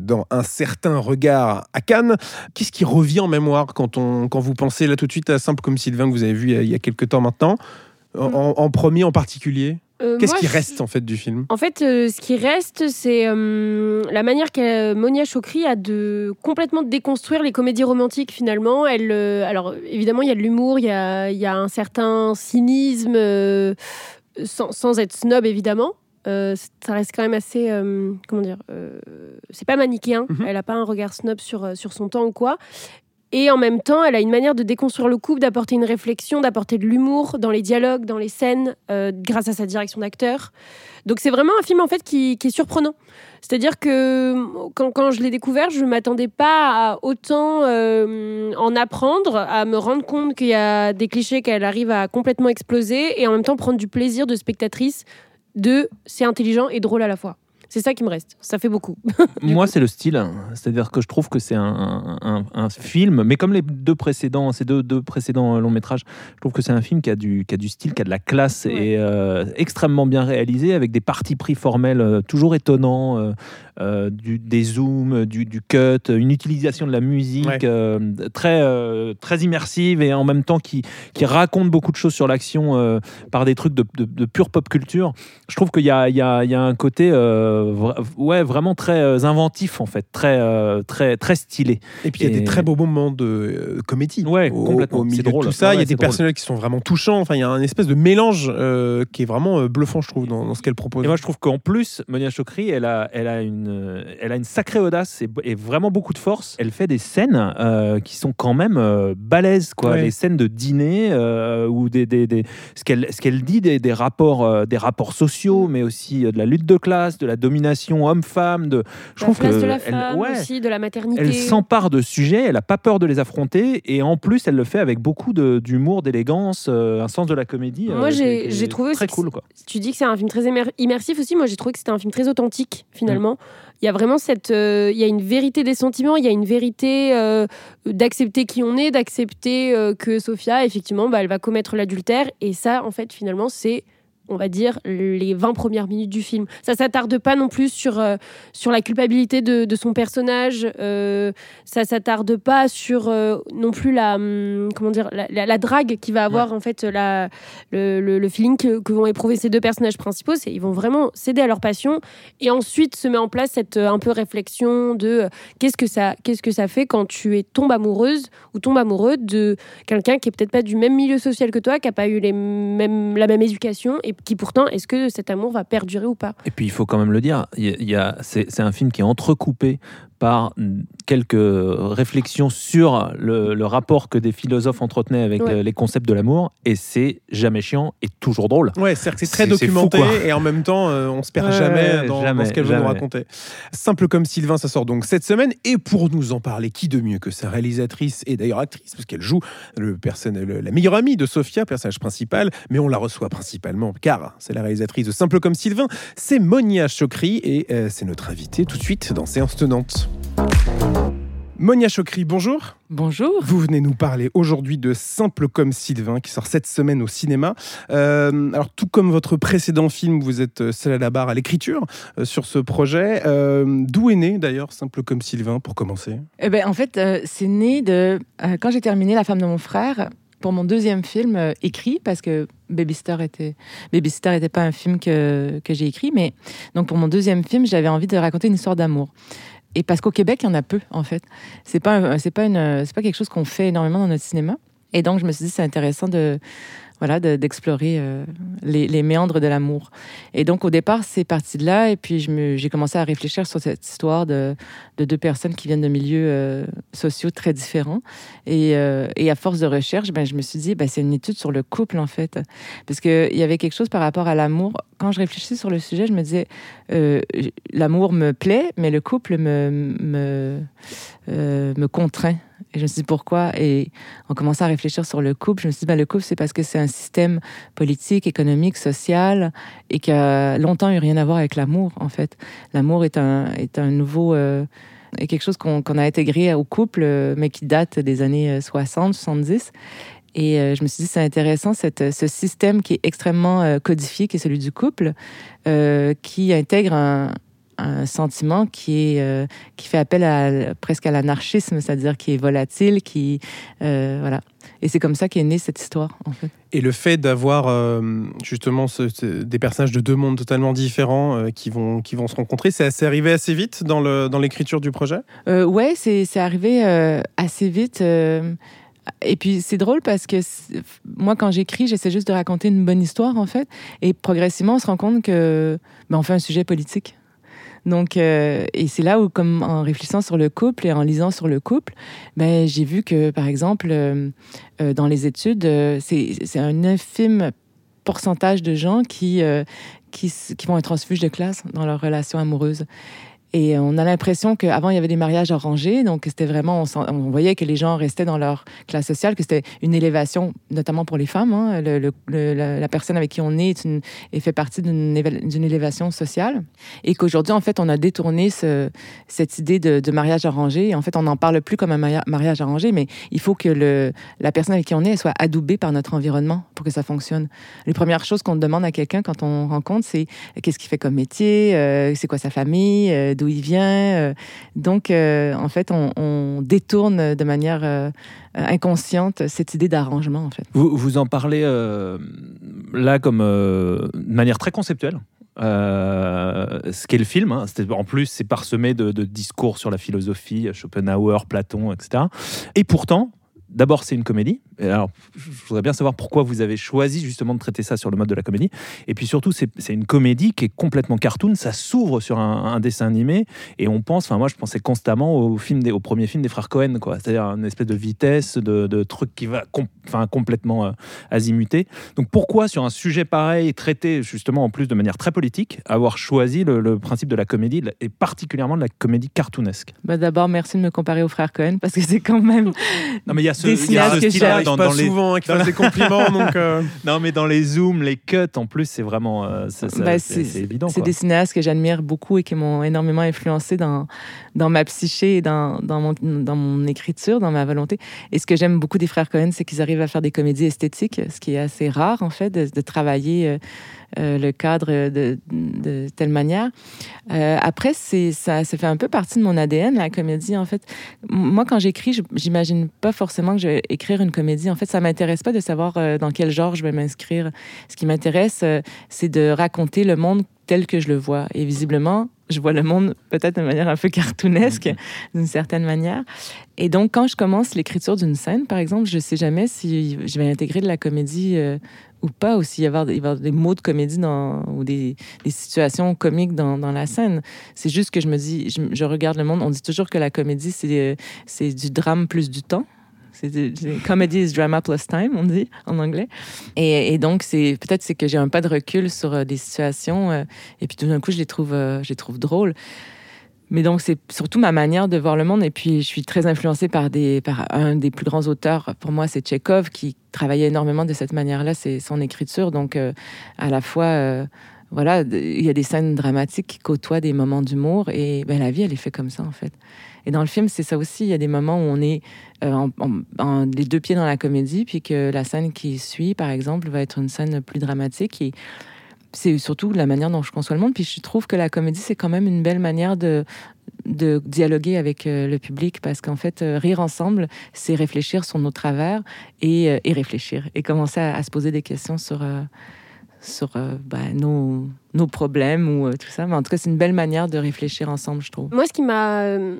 dans un certain regard à Cannes. Qu'est-ce qui revient en mémoire quand, on, quand vous pensez là tout de suite à Simple comme Sylvain? Que vous avez vu il y a, il y a quelques temps maintenant en, en- en premier en particulier Euh, Qu'est-ce qui je- reste en fait du film? En fait, euh, ce qui reste, c'est euh, la manière que Monia Chokri a de complètement déconstruire les comédies romantiques finalement. Elle, alors évidemment, il y a de l'humour, il y a, il y a un certain cynisme, sans, sans être snob évidemment. Ça reste quand même assez, comment dire, c'est pas manichéen. Mhm. Elle a pas un regard snob sur, sur son temps ou quoi. Et en même temps, elle a une manière de déconstruire le couple, d'apporter une réflexion, d'apporter de l'humour dans les dialogues, dans les scènes, euh, grâce à sa direction d'acteur. Donc c'est vraiment un film en fait qui, est surprenant. C'est-à-dire que quand, quand je l'ai découvert, je ne m'attendais pas à autant euh, en apprendre, à me rendre compte qu'il y a des clichés qu'elle arrive à complètement exploser et en même temps prendre du plaisir de spectatrice de c'est intelligent et drôle à la fois. C'est ça qui me reste. Ça fait beaucoup. Moi, c'est le style. C'est-à-dire que je trouve que c'est un, un- un film, mais comme les deux précédents, ces deux, deux précédents longs métrages, je trouve que c'est un film qui a du, qui a du style, qui a de la classe Ouais. et euh, extrêmement bien réalisé, avec des parties pris formels euh, toujours étonnants, euh, du, des zooms, du, du cut, une utilisation de la musique Ouais. euh, très, euh, très immersive et en même temps qui, qui raconte beaucoup de choses sur l'action par des trucs de, de- de pure pop culture. Je trouve qu'il y a, il y, a, il y a un côté vra- ouais, vraiment très inventif, en fait, très, très, très stylé. Et puis il y a Et- des très beaux moments de comédie Ouais, au, complètement. au milieu de tout ça. Ouais, il y a des personnages qui sont vraiment touchants. Enfin, il y a un espèce de mélange qui est vraiment bluffant, je trouve, dans, dans ce qu'elle propose. Et moi, je trouve qu'en plus, Monia Chokri, elle a, elle a une, une, elle a une sacrée audace et, et vraiment beaucoup de force. Elle fait des scènes euh, qui sont quand même euh, balèzes, quoi. Ouais. Les scènes de dîner euh, ou des, des, des- ce qu'elle ce qu'elle dit des, des rapports des rapports sociaux, mais aussi de la lutte de classe, de la domination homme-femme. De, je la trouve place que de la elle- femme ouais, aussi, de la maternité. elle s'empare de sujets, elle a pas peur de les affronter, et en plus, elle le fait avec beaucoup d'humour, d'élégance, un sens de la comédie. Moi, j'ai- trouvé très cool, quoi. tu dis que c'est un film très immer- immersif aussi. Moi, j'ai trouvé que c'était un film très authentique, finalement. Il y a vraiment cette. euh, il y a une vérité des sentiments, il y a une vérité euh, d'accepter qui on est, d'accepter euh, que Sophia, effectivement, bah, elle va commettre l'adultère. Et ça, en fait, finalement, c'est. On va dire les 20 premières minutes du film. Ça s'attarde pas non plus sur, euh, sur la culpabilité de, de son personnage. euh, ça s'attarde pas sur euh, non plus la, hum, comment dire, la, la- la drague qui va avoir en fait la, le, le- le feeling que, que vont éprouver ces deux personnages principaux, ils vont vraiment céder à leur passion et ensuite se met en place cette euh, un peu réflexion de qu'est-ce que ça qu'est-ce que ça fait quand tu es tombe amoureuse ou tombe amoureux de quelqu'un qui est peut-être pas du même milieu social que toi, qui a pas eu les mêmes la même éducation et qui pourtant est-ce que cet amour va perdurer ou pas? Et puis il faut quand même le dire, c'est un film qui est entrecoupé par quelques réflexions sur le, le rapport que des philosophes entretenaient avec Ouais. euh, les concepts de l'amour, et c'est jamais chiant et toujours drôle. Ouais, c'est c'est très C'est- c'est fou, documenté et en même temps, euh, on se perd Ouais, jamais, dans, jamais, dans ce qu'elle veut nous raconter. Simple comme Sylvain, ça sort donc cette semaine. Et pour nous en parler, qui de mieux que sa réalisatrice et d'ailleurs actrice, parce qu'elle joue le personnage, le- la meilleure amie de Sophia, personnage principal, mais on la reçoit principalement car c'est la réalisatrice de Simple comme Sylvain, c'est Monia Chokri et euh, c'est notre invitée tout de suite dans Séance Tenante. Monia Chokri, bonjour. Bonjour. Vous venez nous parler aujourd'hui de Simple comme Sylvain qui sort cette semaine au cinéma. Euh, alors tout comme votre précédent film, vous êtes euh, seul à la barre à l'écriture euh, sur ce projet. Euh, D'où est né d'ailleurs Simple comme Sylvain pour commencer? Eh ben, en fait, euh, c'est né de euh, quand j'ai terminé La femme de mon frère pour mon deuxième film euh, écrit parce que Babysitter était Babysitter était pas un film que, que j'ai écrit, mais donc pour mon deuxième film, j'avais envie de raconter une histoire d'amour. Et parce qu'au Québec, il y en a peu en fait. C'est pas un- c'est pas une c'est pas quelque chose qu'on fait énormément dans notre cinéma. Et donc je me suis dit c'est intéressant de voilà de- d'explorer euh, les, méandres de l'amour. Et donc au départ c'est parti de là et puis je me- j'ai commencé à réfléchir sur cette histoire de, de deux personnes qui viennent de milieux euh, sociaux très différents. Et, euh, et à force de recherche, ben, je me suis dit, ben, c'est une étude sur le couple, en fait. Parce qu'il y avait quelque chose par rapport à l'amour. Quand je réfléchissais sur le sujet, je me disais, euh, l'amour me plaît, mais le couple me, me, euh, me contraint. Et je me suis dit, pourquoi? Et en commençant à réfléchir sur le couple, je me suis dit, ben, le couple, c'est parce que c'est un système politique, économique, social, et qui a longtemps eu rien à voir avec l'amour, en fait. L'amour est un, est un nouveau... euh, est quelque chose qu'on qu'on a intégré au couple, mais qui date des années euh, 60, 70. Et euh, je me suis dit, c'est intéressant, cette, ce système qui est extrêmement euh, codifié, qui est celui du couple, euh, qui intègre un, un sentiment qui, est, euh, qui fait appel à, presque à l'anarchisme, c'est-à-dire qui est volatile, qui... euh, voilà. Et c'est comme ça qu'est née cette histoire, en fait. Et le fait d'avoir euh, justement ce- ce- des personnages de deux mondes totalement différents euh, qui, vont, qui vont se rencontrer, c'est assez arrivé assez vite dans le- dans l'écriture du projet? Euh, ouais, c'est arrivé euh, assez vite. Et puis c'est drôle parce que moi, quand j'écris, j'essaie juste de raconter une bonne histoire, en fait. Et progressivement, on se rend compte que ben, on fait un sujet politique. Donc, euh, et c'est là où, comme en réfléchissant sur le couple et en lisant sur le couple, ben, j'ai vu que, par exemple, euh, euh, dans les études, c'est un infime pourcentage de gens qui, qui, qui vont un transfuge de classe dans leur relation amoureuse. Et on a l'impression qu'avant, il y avait des mariages arrangés. Donc, c'était vraiment, on, voyait que les gens restaient dans leur classe sociale, que c'était une élévation, notamment pour les femmes. hein. La, personne avec qui on est, est fait partie d'une éva- d'une élévation sociale. Et qu'aujourd'hui, en fait, on a détourné ce- cette idée de, mariage arrangé. En fait, on n'en parle plus comme un maria- mariage arrangé, mais il faut que la personne avec qui on est soit adoubée par notre environnement pour que ça fonctionne. Les premières choses qu'on demande à quelqu'un quand on rencontre, c'est qu'est-ce qu'il fait comme métier, euh, c'est quoi sa famille, euh, d'où il vient. euh. donc, euh, en fait, on, détourne de manière euh, inconsciente cette idée d'arrangement, en fait. Vous, vous en parlez là comme de manière très conceptuelle. Euh, ce qu'est le film, hein, en plus c'est parsemé de discours sur la philosophie, Schopenhauer, Platon, etc. Et pourtant, D'abord, c'est une comédie. Alors, je voudrais bien savoir pourquoi vous avez choisi justement de traiter ça sur le mode de la comédie. Et puis surtout, c'est c'est une comédie qui est complètement cartoon. Ça s'ouvre sur un, un dessin animé et on pense, enfin moi je pensais constamment au film des, au premier film des frères Cohen, quoi. C'est-à-dire une espèce de vitesse, de, de truc qui va, com- enfin complètement euh, azimuté. Donc pourquoi sur un sujet pareil, traité justement en plus de manière très politique, avoir choisi le, le principe de la comédie et particulièrement de la comédie cartoonesque? Bah, D'abord, merci de me comparer aux frères Cohen parce que c'est quand même. Non mais il y a ce, Des il y a cinéastes ce que style-là dans, pas dans les souvent hein, qui dans- des compliments, donc. euh, non mais dans les zooms, les cuts en plus c'est vraiment euh, c'est Bah, c'est- évident. C'est des cinéastes que j'admire beaucoup et qui m'ont énormément influencé dans, dans ma psyché et dans, dans, mon, dans mon écriture, dans ma volonté. Et ce que j'aime beaucoup des frères Cohen, c'est qu'ils arrivent à faire des comédies esthétiques, ce qui est assez rare, en fait, de, de travailler euh, le cadre de, telle manière. Euh, après, ça, ça fait un peu partie de mon ADN, la comédie, en fait. Moi, quand j'écris, j'imagine pas forcément que je vais écrire une comédie. En fait, ça m'intéresse pas de savoir euh, dans quel genre je vais m'inscrire. Ce qui m'intéresse, euh, c'est de raconter le monde tel que je le vois. Et visiblement, je vois le monde peut-être de manière un peu cartoonesque, d'une certaine manière. Et donc, quand je commence l'écriture d'une scène, par exemple, je sais jamais si je vais intégrer de la comédie euh, ou pas, ou s'il va y avoir, il va y avoir des mots de comédie dans, ou des, des situations comiques dans, dans la scène. C'est juste que je me dis, je, je regarde le monde, on dit toujours que la comédie, c'est euh, c'est du drame plus du temps. C'est comedy is drama plus time, on dit en anglais. Et, donc, c'est peut-être c'est que j'ai un pas de recul sur euh, des situations, euh, et puis tout d'un coup, je les trouve, euh, je les trouve drôles. Mais donc, c'est surtout ma manière de voir le monde. Et puis, je suis très influencée par, des, par un des plus grands auteurs. Pour moi, c'est Tchekhov qui travaillait énormément de cette manière-là. C'est son écriture. Donc, à la fois, voilà, il y a des scènes dramatiques qui côtoient des moments d'humour. Et ben, la vie, elle est faite comme ça, en fait. Et dans le film, c'est ça aussi. Il y a des moments où on est euh, les deux pieds dans la comédie, puis que la scène qui suit, par exemple, va être une scène plus dramatique. Et c'est surtout la manière dont je conçois le monde. Puis je trouve que la comédie, c'est quand même une belle manière de, dialoguer avec euh, le public parce qu'en fait, euh, rire ensemble, c'est réfléchir sur nos travers et, réfléchir et commencer à, se poser des questions sur, sur euh, ben, nos, nos problèmes ou euh, tout ça. Mais en tout cas, c'est une belle manière de réfléchir ensemble, je trouve. Moi, ce qui m'a euh,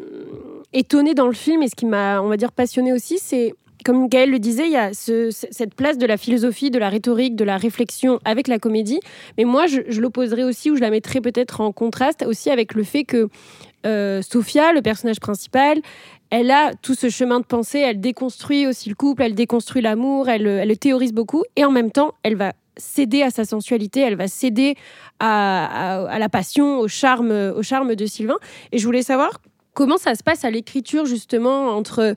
étonné dans le film et ce qui m'a, on va dire, passionné aussi, c'est comme Gaël le disait, il y a cette place de la philosophie, de la rhétorique, de la réflexion avec la comédie. Mais moi, je, je l'opposerais aussi, ou je la mettrais peut-être en contraste aussi avec le fait que Sophia, le personnage principal, elle a tout ce chemin de pensée, elle déconstruit aussi le couple, elle déconstruit l'amour, elle, elle le théorise beaucoup, et en même temps, elle va céder à sa sensualité, elle va céder à, la passion, au charme, au charme de Sylvain. Et je voulais savoir comment ça se passe à l'écriture justement entre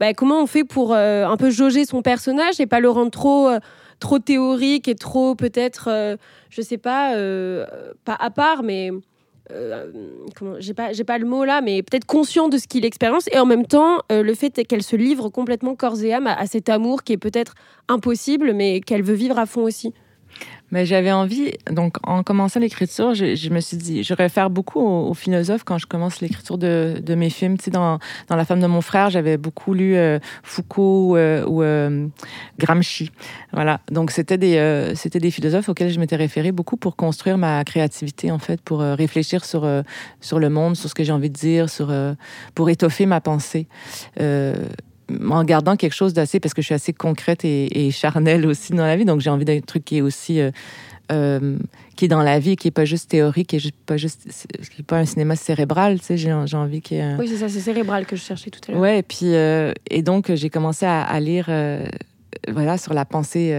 bah, comment on fait pour euh, un peu jauger son personnage et pas le rendre trop euh, trop théorique et trop peut-être euh, je sais pas euh, pas à part mais euh, j'ai pas j'ai pas le mot là mais peut-être conscient de ce qu'il expérience. Et en même temps euh, le fait qu'elle se livre complètement corps et âme à cet amour qui est peut-être impossible mais qu'elle veut vivre à fond aussi Mais j'avais envie, donc en commençant l'écriture, je, me suis dit, je réfère beaucoup aux, philosophes quand je commence l'écriture de, de mes films. Tu sais, dans, dans La femme de mon frère, j'avais beaucoup lu euh, Foucault euh, ou euh, Gramsci. Voilà, donc c'était des, euh, c'était des philosophes auxquels je m'étais référée beaucoup pour construire ma créativité, en fait, pour euh, réfléchir sur, euh, sur le monde, sur ce que j'ai envie de dire, sur, euh, pour étoffer ma pensée. En gardant quelque chose d'assez, parce que je suis assez concrète et, et charnelle aussi dans la vie, donc j'ai envie d'un truc qui est aussi, euh, euh, qui est dans la vie, qui est pas juste théorique, qui est juste, pas juste, qui est pas un cinéma cérébral, tu sais, j'ai, j'ai envie qu'il y ait un... oui c'est ça c'est cérébral que je cherchais tout à l'heure. Ouais, et puis, euh, et donc j'ai commencé à, à lire, voilà, sur la pensée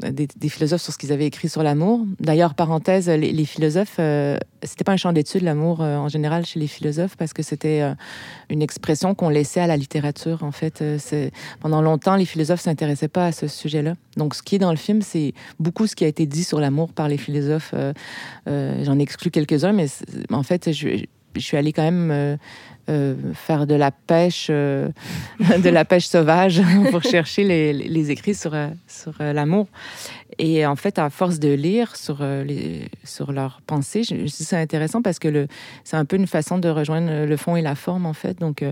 des, philosophes, sur ce qu'ils avaient écrit sur l'amour. D'ailleurs, parenthèse, les, philosophes, euh, c'était pas un champ d'étude l'amour euh, en général chez les philosophes parce que c'était euh, une expression qu'on laissait à la littérature. En fait, Euh, pendant longtemps, les philosophes s'intéressaient pas à ce sujet-là. Donc, ce qui est dans le film, c'est beaucoup ce qui a été dit sur l'amour par les philosophes. J'en exclus quelques-uns, mais en fait, je, je suis allée quand même euh, euh, faire de la pêche, euh, de la pêche sauvage pour chercher les, écrits sur, sur l'amour. Et en fait, à force de lire sur, les, sur leurs pensées, je, je c'est intéressant parce que c'est un peu une façon de rejoindre le fond et la forme, en fait. Donc,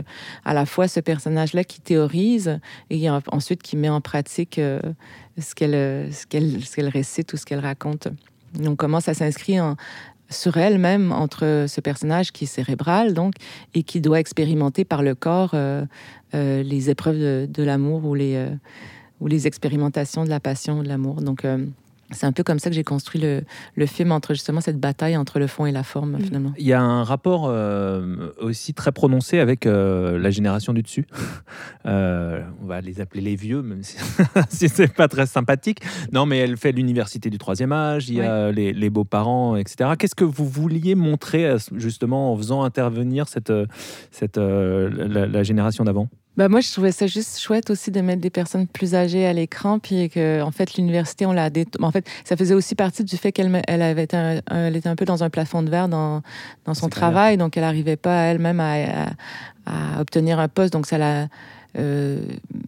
à la fois ce personnage-là qui théorise et en- ensuite qui met en pratique ce qu'elle ce qu'elle récite ou ce qu'elle raconte. Donc, comment ça s'inscrit en, sur elle-même entre ce personnage qui est cérébral, donc, et qui doit expérimenter par le corps euh, euh, les épreuves de, l'amour ou les, euh, ou les expérimentations de la passion, de l'amour. Donc, c'est un peu comme ça que j'ai construit le, le film entre justement cette bataille entre le fond et la forme, finalement. Il y a un rapport euh, aussi très prononcé avec euh, la génération du dessus. Euh, on va les appeler les vieux, même si, si c'est pas très sympathique. Non, mais elle fait l'université du troisième âge, il y a les, les beaux-parents, etc. Qu'est-ce que vous vouliez montrer justement en faisant intervenir cette, cette, la, la génération d'avant? Bah moi, je trouvais ça juste chouette aussi de mettre des personnes plus âgées à l'écran, puis que, en fait, l'université, on l'a. En fait, ça faisait aussi partie du fait qu'elle elle avait été un- elle était un peu dans un plafond de verre dans, dans son travail, donc elle n'arrivait pas elle-même à, à- à obtenir un poste, donc ça la. Euh,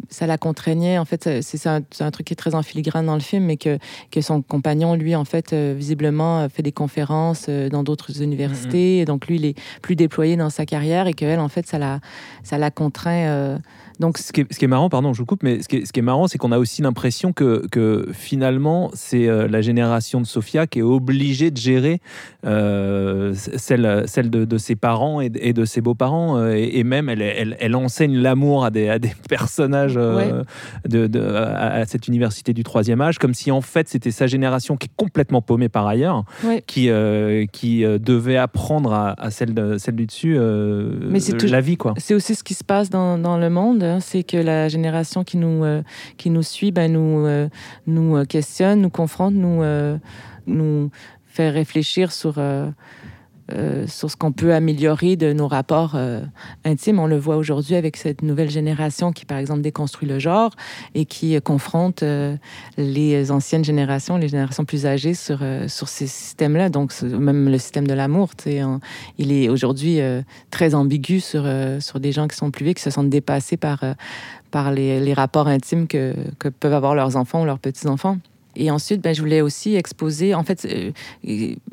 ça la contraignait. En fait, c'est un, un truc qui est très en filigrane dans le film, mais que, que son compagnon, lui, en fait, euh, visiblement, euh, fait des conférences dans d'autres universités. Et donc, lui, il est plus déployé dans sa carrière et qu'elle, en fait, ça la, ça la contraint. Donc, ce qui, est, ce qui est marrant, pardon, je vous coupe, mais ce qui est, ce qui est marrant, c'est qu'on a aussi l'impression que, que finalement, c'est euh, la génération de Sophia qui est obligée de gérer euh, celle, celle de, de ses parents et, de- et de ses beaux-parents. euh, et, et même, elle, elle, elle enseigne l'amour à des, à des personnages euh, de, de- à, cette université du troisième âge, comme si en fait c'était sa génération qui est complètement paumée par ailleurs, Ouais. qui, euh, qui devait apprendre à, à celle, de, celle du dessus Mais la vie. quoi. C'est aussi ce qui se passe dans, dans le monde, hein, c'est que la génération qui nous, euh, qui nous suit, ben, nous, euh, nous euh, questionne, nous confronte, nous, nous fait réfléchir sur, euh, sur ce qu'on peut améliorer de nos rapports euh, intimes. On le voit aujourd'hui avec cette nouvelle génération qui, par exemple, déconstruit le genre et qui euh, confronte les anciennes générations, les générations plus âgées sur, sur ces systèmes-là. Donc, même le système de l'amour, en- il est aujourd'hui très ambigu sur, sur des gens qui sont plus vieux, qui se sentent dépassés par, par les, rapports intimes que peuvent avoir leurs enfants ou leurs petits-enfants. Et ensuite, ben, je voulais aussi exposer. En fait, euh,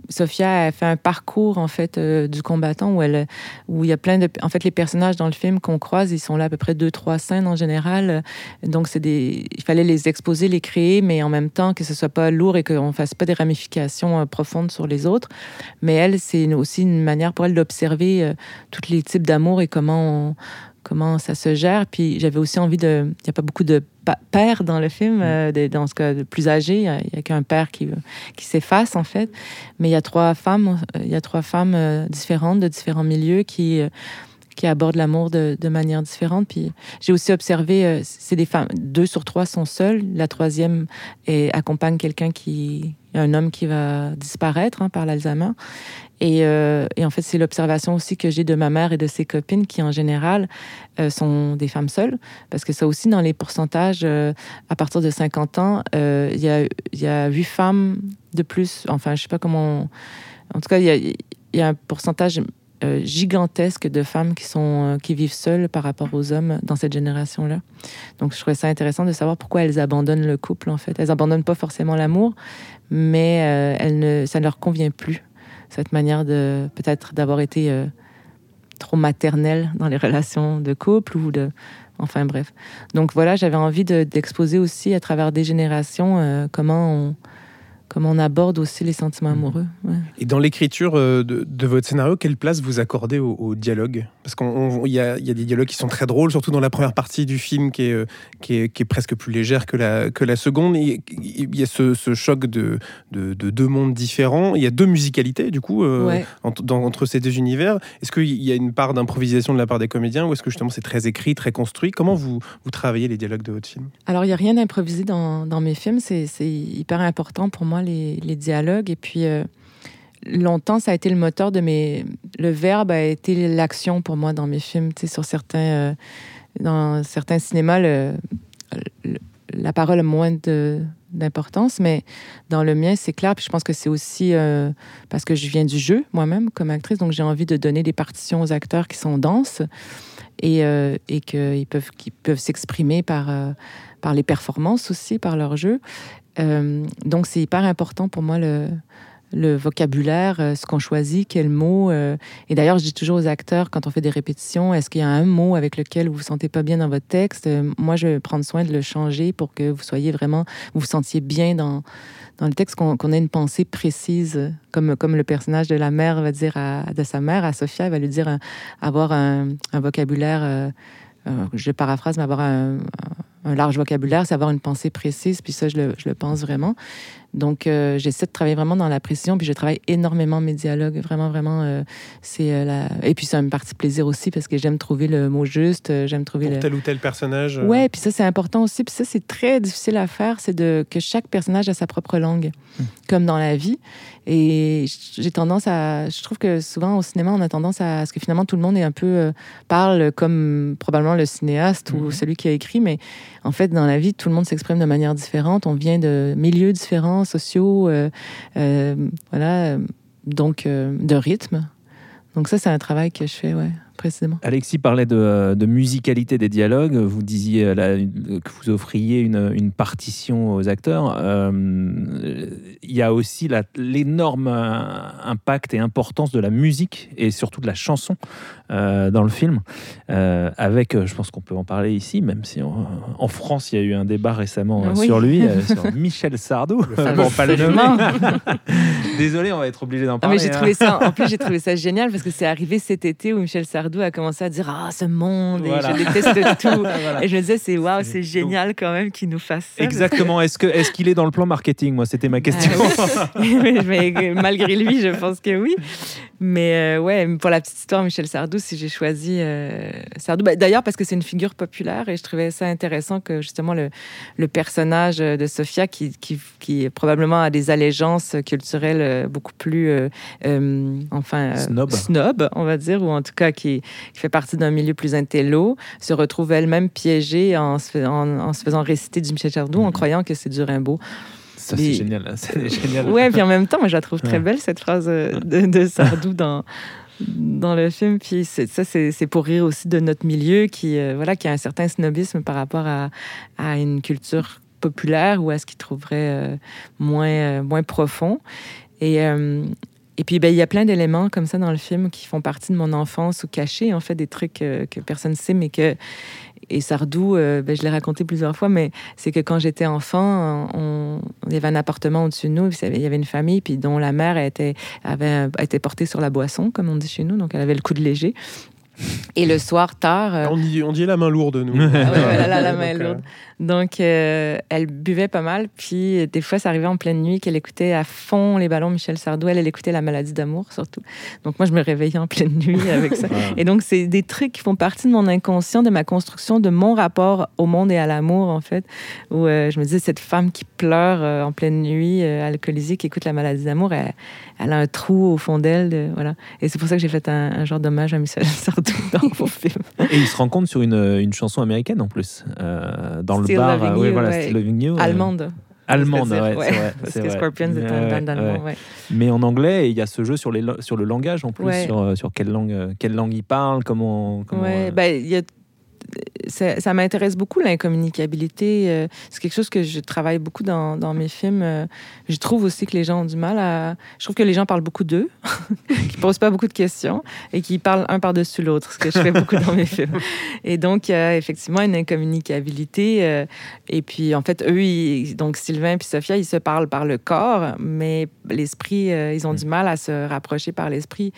Sophia a fait un parcours en fait euh, du combattant où elle, où il y a plein de, en fait, les personnages dans le film qu'on croise, ils sont là à peu près deux, trois scènes en général. Donc, c'est des, il fallait les exposer, les créer, mais en même temps que ce soit pas lourd et qu'on fasse pas des ramifications euh, profondes sur les autres. Mais elle, c'est aussi une manière pour elle d'observer euh, tous les types d'amour et comment on- comment ça se gère. Puis j'avais aussi envie de... Il n'y a pas beaucoup de pères dans le film, euh, de- dans ce cas de plus âgé. Il n'y a qu'un père qui, qui s'efface, en fait. Mais il y a trois femmes, euh, il y a trois femmes euh, différentes, de différents milieux, qui... qui abordent l'amour de, manière différente. Puis j'ai aussi observé, euh, c'est des femmes, deux sur trois sont seules. La troisième accompagne quelqu'un qui, un homme qui va disparaître hein, par l'Alzheimer. Et, euh, et en fait, c'est l'observation aussi que j'ai de ma mère et de ses copines qui, en général, euh, sont des femmes seules. Parce que ça aussi, dans les pourcentages, à partir de 50 ans, il y, a, y a 8 femmes de plus. Enfin, je sais pas comment... En tout cas, il y a un pourcentage euh, gigantesque de femmes qui, sont, euh, qui vivent seules par rapport aux hommes dans cette génération-là. Donc, je trouvais ça intéressant de savoir pourquoi elles abandonnent le couple, en fait. Elles abandonnent pas forcément l'amour, mais euh, elles ne, ça ne leur convient plus, cette manière de peut-être d'avoir été euh, trop maternelle dans les relations de couple ou de... Enfin bref. Donc voilà, j'avais envie de- d'exposer aussi à travers des générations comment, on, comment on aborde aussi les sentiments amoureux. ouais. Et dans l'écriture euh, de, de votre scénario, quelle place vous accordez au, au dialogue? Parce qu'il y a, il y a des dialogues qui sont très drôles, surtout dans la première partie du film qui est, euh, qui est, qui est presque plus légère que la, que la seconde. Il y a ce, ce choc de, de, de deux mondes différents. Il y a deux musicalités, du coup, euh, Ouais. entre, dans- entre ces deux univers. Est-ce qu'il y a une part d'improvisation de la part des comédiens ou est-ce que justement c'est très écrit, très construit? Comment vous, vous travaillez les dialogues de votre film? Alors, il n'y a rien d'improvisé dans, dans mes films. C'est hyper important pour moi, les, dialogues. Et puis, euh, longtemps, ça a été le moteur de mes... Le verbe a été l'action pour moi dans mes films. Tu sais, sur certains... euh, dans certains cinémas, la parole a moins d'importance, mais dans le mien, c'est clair. Puis je pense que c'est aussi euh, parce que je viens du jeu moi-même comme actrice, donc j'ai envie de donner des partitions aux acteurs qui sont denses et, euh, et qu'ils peuvent, peuvent s'exprimer par, par les performances aussi, par leur jeu. Euh, donc c'est hyper important pour moi le, vocabulaire, euh, ce qu'on choisit, quel mot. euh. Et d'ailleurs, je dis toujours aux acteurs, quand on fait des répétitions, est-ce qu'il y a un mot avec lequel vous vous sentez pas bien dans votre texte? Moi, je vais prendre soin de le changer pour que vous soyez vraiment, vous vous sentiez bien dans, dans le texte, qu'on ait une pensée précise, comme, comme le personnage de la mère va dire à, de sa mère, à Sophia, elle va lui dire avoir un, vocabulaire, euh, je paraphrase, mais avoir un, un large vocabulaire, c'est avoir une pensée précise, puis ça, je le, je le pense vraiment. Donc, euh, j'essaie de travailler vraiment dans la précision, puis je travaille énormément mes dialogues, vraiment, vraiment. euh, c'est euh, la... Et puis, c'est une partie plaisir aussi, parce que j'aime trouver le mot juste, euh, j'aime trouver Pour le... tel ou tel personnage. euh, Ouais, puis ça, c'est important aussi. Puis ça, c'est très difficile à faire, c'est de que chaque personnage a sa propre langue, comme dans la vie. Et j'ai tendance à... Je trouve que souvent, au cinéma, on a tendance à... à ce que finalement, tout le monde est un peu... euh, parle comme probablement le cinéaste ou celui qui a écrit, mais en fait, dans la vie, tout le monde s'exprime de manière différente. On vient de milieux différents, sociaux, euh, euh, voilà, donc de rythme. Donc ça, c'est un travail que je fais, ouais, précisément. Alexis parlait de, de musicalité des dialogues. Vous disiez euh, là, une- que vous offriez une, une partition aux acteurs. Euh, Il y a aussi l'énorme euh, impact et importance de la musique et surtout de la chanson euh, dans le film. Euh, avec, euh, je pense qu'on peut en parler ici, même si en, en France, il y a eu un débat récemment euh, Oui. sur lui, euh, sur Michel Sardou, pour pas le Absolument. nommer. Désolé, on va être obligé d'en Ah, parler. mais j'ai hein. ça, en plus, j'ai trouvé ça génial parce que c'est arrivé cet été où Michel Sardou a commencé à dire Ah, ce monde, et je déteste tout. Voilà. Et je me disais, c'est waouh, c'est génial quand même qu'il nous fasse ça. Exactement. Est-ce que est-ce qu'il est dans le plan marketing Moi, c'était ma question. Ah oui. mais malgré lui, je pense que oui. Mais euh, ouais, pour la petite histoire, Michel Sardou, si j'ai choisi euh, Sardou, bah, d'ailleurs parce que c'est une figure populaire et je trouvais ça intéressant que justement le, le personnage de Sophia, qui, qui, qui probablement a des allégeances culturelles euh, beaucoup plus, euh, euh, enfin, Snob. snob, on va dire, ou en tout cas qui, qui fait partie d'un milieu plus intello, se retrouve elle-même piégée en se, fais- en, en se faisant réciter du Michel Sardou en croyant que c'est du Rimbaud. Ça, c'est génial. C'est génial. Ouais, puis en même temps, moi, je la trouve très belle, cette phrase euh, de, de Sardou dans, dans le film. Puis ça, c'est pour rire aussi de notre milieu qui, euh, voilà, qui a un certain snobisme par rapport à, à une culture populaire ou à ce qu'il trouverait euh, moins, euh, moins profond. Et, euh, et puis, ben, il y a plein d'éléments comme ça dans le film qui font partie de mon enfance ou cachés, en fait, des trucs euh, que personne ne sait, mais que. Et Sardou, euh, ben, je l'ai raconté plusieurs fois, mais c'est que quand j'étais enfant, on, il y avait un appartement au-dessus de nous, il y avait une famille, puis dont la mère était, avait, était portée sur la boisson, comme on dit chez nous, donc elle avait le coude léger. Et le soir, tard. euh, On dit, on dit la main lourde, nous. ah ouais, voilà, la, la main Donc, est euh, lourde. Donc, euh, elle buvait pas mal. Puis, des fois, ça arrivait en pleine nuit qu'elle écoutait à fond les ballons Michel Sardou. Elle, elle écoutait La maladie d'amour, surtout. Donc, moi, je me réveillais en pleine nuit avec ça. Et donc, c'est des trucs qui font partie de mon inconscient, de ma construction, de mon rapport au monde et à l'amour, en fait. Où euh, je me disais, cette femme qui pleure euh, en pleine nuit, euh, alcoolisée, qui écoute La maladie d'amour, elle, elle a un trou au fond d'elle. de- Voilà. Et c'est pour ça que j'ai fait un, un genre d'hommage à Michel Sardou dans mon film. Et il se rencontre sur une, une chanson américaine en plus, euh, dans Still le bar. Loving ouais, You, voilà, ouais. Still Loving You, Allemande. Allemande, Parce que ouais, c'est- c'est ouais, vrai. parce c'est que vrai. Scorpions est un Ouais, band allemand, ouais. ouais. Mais en anglais, il y a ce jeu sur, les, sur le langage en plus, sur, euh, sur quelle langue, euh, quelle langue il parle, comment. comment Ouais, il y a- ça, ça m'intéresse beaucoup, l'incommunicabilité. euh, c'est quelque chose que je travaille beaucoup dans, dans mes films. euh, je trouve aussi que les gens ont du mal à... Je trouve que les gens parlent beaucoup d'eux, qui posent pas beaucoup de questions et qui parlent un par-dessus l'autre, ce que je fais beaucoup dans mes films. Et donc, il y a effectivement une incommunicabilité. euh, et puis, en fait, eux, ils- donc Sylvain puis Sophia, ils se parlent par le corps, mais l'esprit, euh, ils ont du mal à se rapprocher par l'esprit.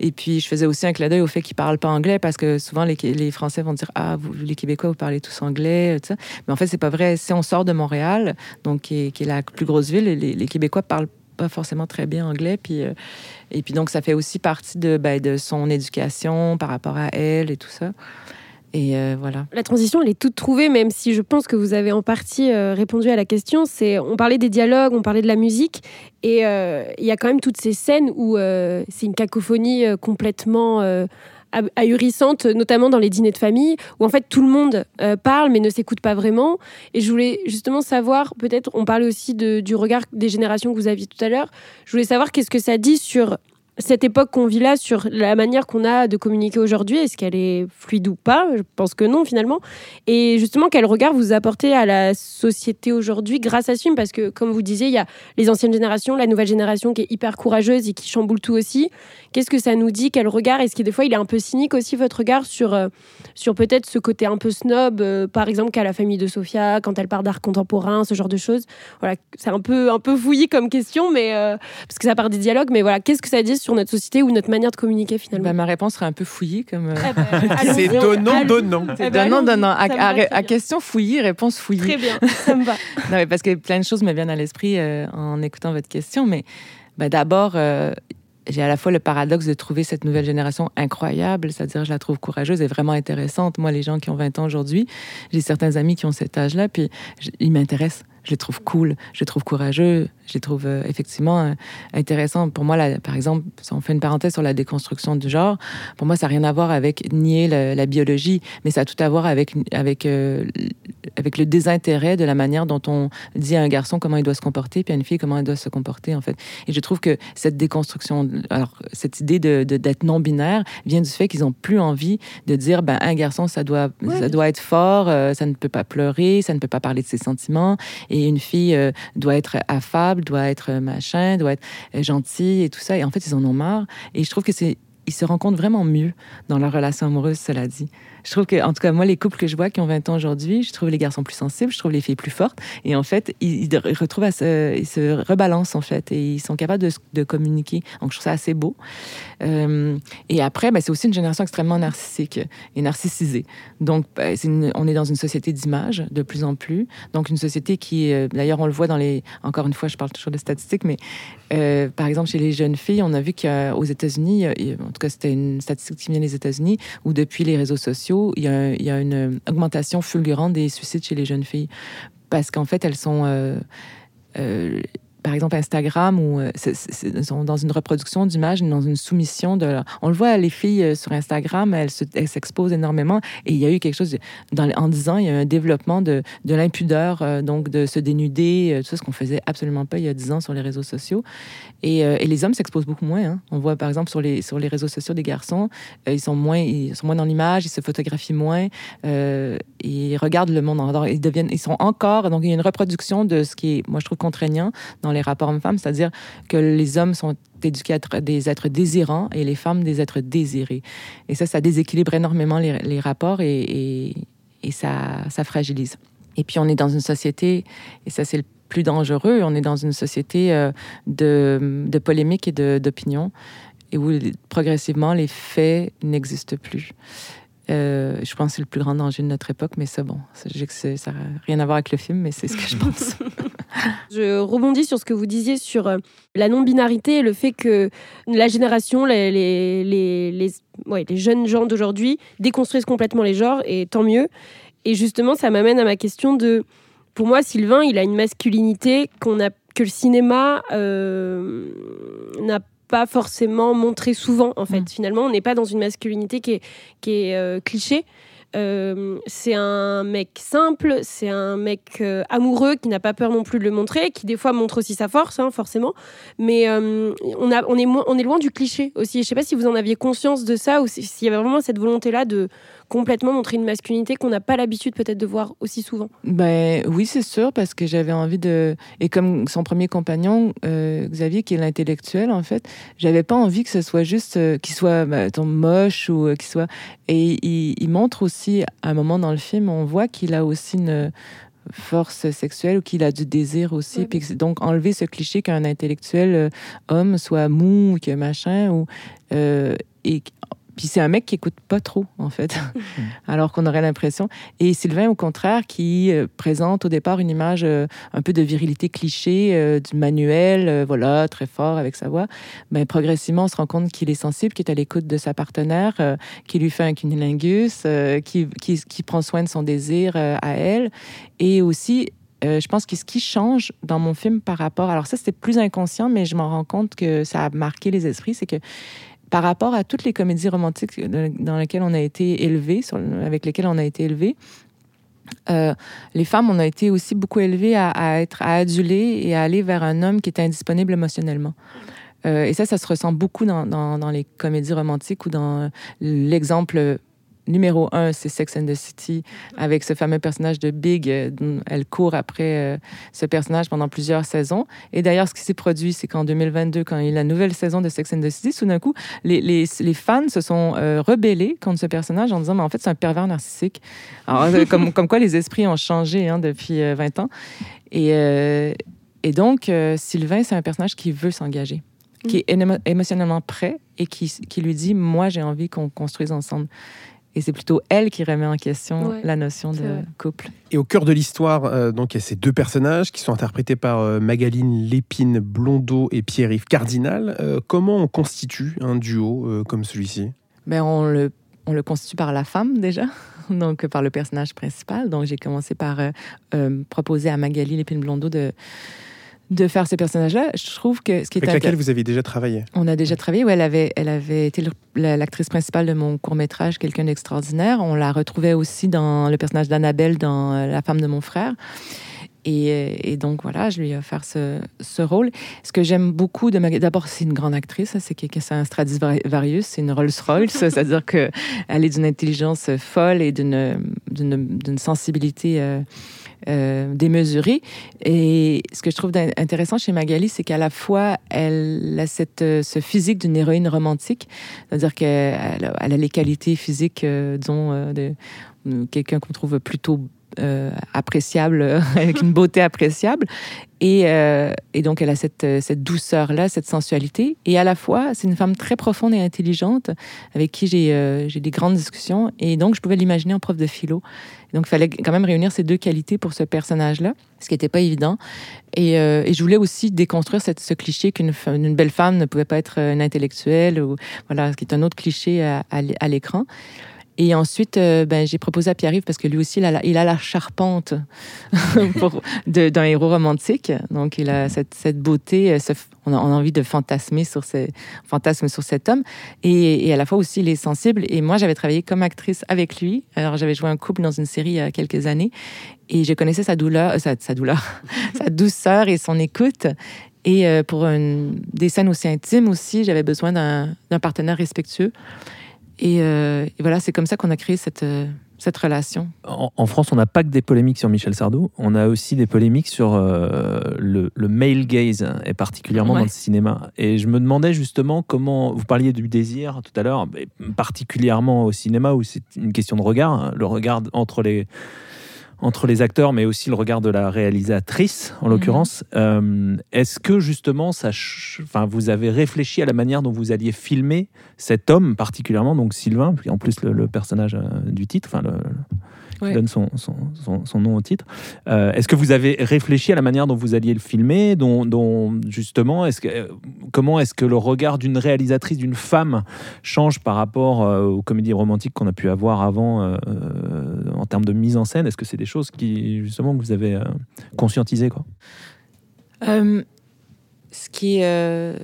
Et puis, je faisais aussi un clin d'œil au fait qu'ils parlent pas anglais parce que souvent, les, Français vont dire Ah, les Québécois, vous parlez tous anglais, tout ça. Mais en fait, c'est pas vrai. Si on sort de Montréal, donc qui est, la plus grosse ville, les, les Québécois parlent pas forcément très bien anglais. Puis, euh, et puis, donc, ça fait aussi partie ben, de son éducation par rapport à elle et tout ça. Et euh, voilà. La transition, elle est toute trouvée, même si je pense que vous avez en partie euh, répondu à la question. C'est, on parlait des dialogues, on parlait de la musique, et euh, il y a quand même toutes ces scènes où c'est une cacophonie complètement ahurissante, notamment dans les dîners de famille, où en fait tout le monde parle mais ne s'écoute pas vraiment. Et je voulais justement savoir, peut-être, on parlait aussi du regard des générations que vous aviez tout à l'heure. Je voulais savoir qu'est-ce que ça dit sur cette époque qu'on vit là, sur la manière qu'on a de communiquer aujourd'hui, est-ce qu'elle est fluide ou pas? Je pense que non finalement. Et justement, quel regard vous apportez à la société aujourd'hui grâce à ce film? Parce que comme vous disiez, il y a les anciennes générations, la nouvelle génération qui est hyper courageuse et qui chamboule tout aussi. Qu'est-ce que ça nous dit? Quel regard? Est-ce que des fois il est un peu cynique aussi votre regard sur, euh, sur peut-être ce côté un peu snob, euh, par exemple qu'à la famille de Sophia, quand elle parle d'art contemporain, ce genre de choses? Voilà, c'est un peu, un peu fouillis comme question, mais, euh, parce que ça part des dialogues, mais voilà, qu'est-ce que ça dit sur notre société ou notre manière de communiquer finalement Bah, ma réponse serait un peu fouillie. comme. euh, C'est donnant, donnant. C'est donnant, donnant. À, question fouillie, réponse fouillie. Très bien, ça me va. Non, mais parce que plein de choses me viennent à l'esprit euh, en écoutant votre question. Mais ben, d'abord, euh, j'ai à la fois le paradoxe de trouver cette nouvelle génération incroyable, c'est-à-dire je la trouve courageuse et vraiment intéressante. Moi, les gens qui ont 20 ans aujourd'hui, j'ai certains amis qui ont cet âge-là, puis ils m'intéressent. Je les trouve cool, je les trouve courageux, je les trouve euh, effectivement euh, intéressants. Pour moi, là, par exemple, si on fait une parenthèse sur la déconstruction du genre, pour moi, ça n'a rien à voir avec nier la biologie, mais ça a tout à voir avec, avec, euh, avec le désintérêt de la manière dont on dit à un garçon comment il doit se comporter, puis à une fille comment elle doit se comporter, en fait. Et je trouve que cette déconstruction, alors cette idée de, de- d'être non-binaire vient du fait qu'ils n'ont plus envie de dire, ben, un garçon, ça doit, ça doit être fort, euh, ça ne peut pas pleurer, ça ne peut pas parler de ses sentiments, et une fille euh, doit être affable, doit être euh, machin, doit être euh, gentille et tout ça. Et en fait, ils en ont marre. Et je trouve que c'est ils se rencontrent vraiment mieux dans leur relation amoureuse, cela dit. Je trouve que, en tout cas, moi, les couples que je vois qui ont 20 ans aujourd'hui, je trouve les garçons plus sensibles, je trouve les filles plus fortes. Et en fait, ils, retrouvent se, ils se rebalancent, en fait, et ils sont capables de, communiquer. Donc, je trouve ça assez beau. Euh, et après, ben, c'est aussi une génération extrêmement narcissique et narcissisée. Donc, ben, on est dans une société d'image de plus en plus. Donc, une société qui, euh, d'ailleurs, on le voit dans les. Encore une fois, je parle toujours de statistiques, mais euh, par exemple, chez les jeunes filles, on a vu qu'aux États-Unis, en tout cas, c'était une statistique qui vient des États-Unis, où depuis les réseaux sociaux, il y a, une augmentation fulgurante des suicides chez les jeunes filles. Parce qu'en fait, elles sont. euh, euh, par exemple, Instagram, où euh, sont dans une reproduction d'images, dans une soumission de. On le voit, les filles euh, sur Instagram, elles se- elles s'exposent énormément. Et il y a eu quelque chose, de- dans, en 10 ans, il y a eu un développement de, de l'impudeur, euh, donc de se dénuder, tout ça, ce qu'on faisait absolument pas il y a 10 ans sur les réseaux sociaux. Et, les hommes s'exposent beaucoup moins. hein. On voit, par exemple, sur les, sur les réseaux sociaux des garçons, ils, sont moins, ils sont moins dans l'image, ils se photographient moins, ils regardent le monde. Ils, deviennent, ils sont encore. Donc, il y a une reproduction de ce qui est, moi, je trouve contraignant dans les rapports hommes-femmes, c'est-à-dire que les hommes sont éduqués à être des êtres désirants et les femmes des êtres désirés. Et ça, ça déséquilibre énormément les, les rapports et, et, ça, ça fragilise. Et puis, on est dans une société, et ça, c'est le plus dangereux, on est dans une société euh, de, de polémique et de- d'opinion, et où progressivement, les faits n'existent plus. Euh, je pense que c'est le plus grand danger de notre époque, mais ça, bon, ça, n'a rien à voir avec le film, mais c'est ce que je pense. Je rebondis sur ce que vous disiez sur euh, la non-binarité et le fait que la génération, les, les, les, les, ouais, les jeunes gens d'aujourd'hui déconstruisent complètement les genres, et tant mieux. Et justement, ça m'amène à ma question de... Pour moi, Sylvain, il a une masculinité qu'on a, que le cinéma euh, n'a pas forcément montré souvent, en fait. Finalement, on n'est pas dans une masculinité qui est, qui est euh, cliché. Euh, c'est un mec simple, c'est un mec euh, amoureux qui n'a pas peur non plus de le montrer, qui des fois montre aussi sa force, hein, forcément. Mais euh, on, a, on, est moins- on est loin du cliché aussi. Je sais pas si vous en aviez conscience de ça ou si- s'il y avait vraiment cette volonté-là de complètement montrer une masculinité qu'on n'a pas l'habitude peut-être de voir aussi souvent. Ben oui, c'est sûr, parce que j'avais envie de. Et comme son premier compagnon, euh, Xavier, qui est l'intellectuel, en fait, j'avais pas envie que ce soit juste euh, qu'il soit ben, moche ou euh, qu'il soit. Et il, il montre aussi, à un moment dans le film, on voit qu'il a aussi une force sexuelle ou qu'il a du désir aussi. Puis que c'est- donc, enlever ce cliché qu'un intellectuel homme soit mou ou que machin. Ou, et, puis c'est un mec qui écoute pas trop, en fait, alors qu'on aurait l'impression. Et Sylvain, au contraire, qui euh, présente au départ une image euh, un peu de virilité cliché, euh, du manuel, voilà, très fort avec sa voix. Mais progressivement, on se rend compte qu'il est sensible, qu'il est à l'écoute de sa partenaire, qui lui fait un cunilingus, qui, qui, qui prend soin de son désir à elle. Et aussi, euh, je pense que ce qui change dans mon film par rapport, alors ça c'était plus inconscient, mais je m'en rends compte que ça a marqué les esprits, c'est que par rapport à toutes les comédies romantiques dans lesquelles on a été élevé, avec lesquelles on a été élevé, euh, les femmes, on a été aussi beaucoup élevées à, être à aduler et à aller vers un homme qui était indisponible émotionnellement. Euh, et ça, ça se ressent beaucoup dans les comédies romantiques ou dans l'exemple numéro un, c'est Sex and the City, avec ce fameux personnage de Big. euh, elle court après euh, ce personnage pendant plusieurs saisons. Et d'ailleurs, ce qui s'est produit, c'est qu'en 2022, quand il y a eu la nouvelle saison de Sex and the City, tout d'un coup, les, les, les fans se sont euh, rebellés contre ce personnage en disant, mais en fait, c'est un pervers narcissique. Alors, comme, comme quoi les esprits ont changé hein, depuis euh, 20 ans. Et, et donc, Sylvain, c'est un personnage qui veut s'engager, qui est émo- émotionnellement prêt et qui, qui lui dit, moi, j'ai envie qu'on construise ensemble. Et c'est plutôt elle qui remet en question Ouais, la notion de vrai. couple. Et au cœur de l'histoire, euh, donc il y a ces deux personnages qui sont interprétés par euh, Magaline Lépine Blondeau et Pierre-Yves Cardinal. Euh, comment on constitue un duo euh, comme celui-ci? Ben, on, le, on le constitue par la femme déjà, donc par le personnage principal. Donc j'ai commencé par euh, euh, proposer à Magali Lépine Blondeau de, de faire ces personnages-là. Je trouve que ce qui est Avec laquelle vous avez déjà travaillé On a déjà travaillé, où elle avait, elle avait été l'actrice principale de mon court-métrage Quelqu'un d'extraordinaire. On la retrouvait aussi dans le personnage d'Annabelle dans euh, La femme de mon frère. Et, euh, et donc, voilà, je lui ai offert ce, ce rôle. Ce que j'aime beaucoup de Magali, d'abord, c'est une grande actrice, c'est que que c'est un Stradivarius, c'est une Rolls-Royce, c'est-à-dire qu'elle est d'une intelligence folle et d'une sensibilité euh, euh, démesurée. Et ce que je trouve intéressant chez Magali, c'est qu'à la fois, elle a cette, euh, ce physique d'une héroïne romantique, c'est-à-dire qu'elle a, elle a les qualités physiques, euh, disons, de quelqu'un qu'on trouve plutôt euh, appréciable, avec une beauté appréciable. Et, euh, et donc, elle a cette, cette douceur-là, cette sensualité. Et à la fois, c'est une femme très profonde et intelligente avec qui j'ai euh, des grandes discussions. Et donc, je pouvais l'imaginer en prof de philo. Donc, il fallait quand même réunir ces deux qualités pour ce personnage-là, ce qui n'était pas évident. Et, euh, et je voulais aussi déconstruire cette, ce cliché qu'une belle femme ne pouvait pas être une intellectuelle, ou, voilà, ce qui est un autre cliché à, à l'écran. Et ensuite, euh, ben, j'ai proposé à Pierre-Yves, parce que lui aussi, il a la, charpente d'un héros romantique. Donc, il a cette, beauté, euh, on, a, envie de fantasmer sur, cet homme. Et, à la fois aussi, il est sensible. Et moi, j'avais travaillé comme actrice avec lui. Alors, j'avais joué un couple dans une série il y a quelques années. Et je connaissais sa douleur, euh, sa, douleur, sa douceur et son écoute. Et pour des scènes aussi intimes aussi, j'avais besoin d'un partenaire respectueux. Et, euh, et voilà, c'est comme ça qu'on a créé cette, euh, cette relation. En, en France, on n'a pas que des polémiques sur Michel Sardou, on a aussi des polémiques sur euh, le, le male gaze, et particulièrement Ouais. dans le cinéma. Et je me demandais justement comment, vous parliez du désir tout à l'heure, particulièrement au cinéma où c'est une question de regard, hein, le regard entre les, entre les acteurs, mais aussi le regard de la réalisatrice, en Mhm. l'occurrence. Euh, Est-ce que justement, ça, ch- enfin, vous avez réfléchi à la manière dont vous alliez filmer cet homme particulièrement, donc Sylvain, en plus le, le personnage euh, du titre, enfin, le, qui donne son, son, son- son nom au titre. Euh, est-ce que vous avez réfléchi à la manière dont vous alliez le filmer, dont, dont, justement, est-ce que, euh, comment est-ce que le regard d'une réalisatrice, d'une femme, change par rapport euh, aux comédies romantiques qu'on a pu avoir avant euh, en termes de mise en scène? Est-ce que c'est des choses qui, justement, que vous avez conscientisées quoi? Ce qui est.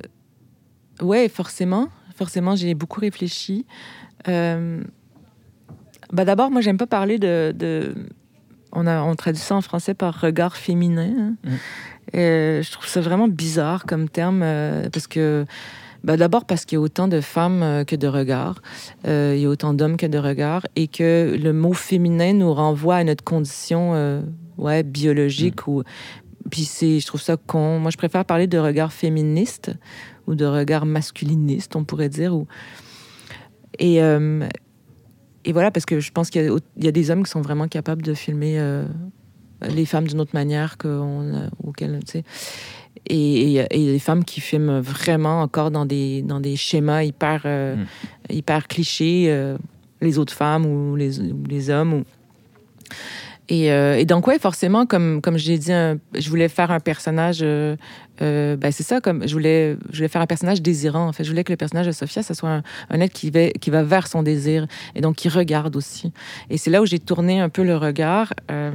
Ouais, forcément. Forcément, j'ai beaucoup réfléchi. Euh, Bah D'abord, moi, j'aime pas parler de. de- On, a, on traduit ça en français par regard féminin. hein. Mm. Euh, je trouve ça vraiment bizarre comme terme euh, parce que. bah, D'abord parce qu'il y a autant de femmes euh, que de regards, Euh, il y a autant d'hommes que de regards, et que le mot féminin nous renvoie à notre condition euh, ouais, biologique ou puis je trouve ça con. Moi, je préfère parler de regard féministe ou de regard masculiniste, on pourrait dire. Ou... Et, euh, et voilà, parce que je pense qu'il y a, il y a des hommes qui sont vraiment capables de filmer euh, les femmes d'une autre manière qu'on, auquel, tu sais. Et et il y a et des femmes qui filment vraiment encore dans des, dans des schémas hyper, euh, Mm. hyper clichés, euh, les autres femmes ou les, ou les hommes. Ou... Et, euh, et donc, ouais, forcément, comme, comme j'ai dit, un- je voulais faire un personnage. euh, euh, ben, c'est ça, comme je voulais, je voulais faire un personnage désirant. En fait, je voulais que le personnage de Sophia, ce soit un, être qui va, qui va vers son désir et donc qui regarde aussi. Et c'est là où j'ai tourné un peu le regard. euh,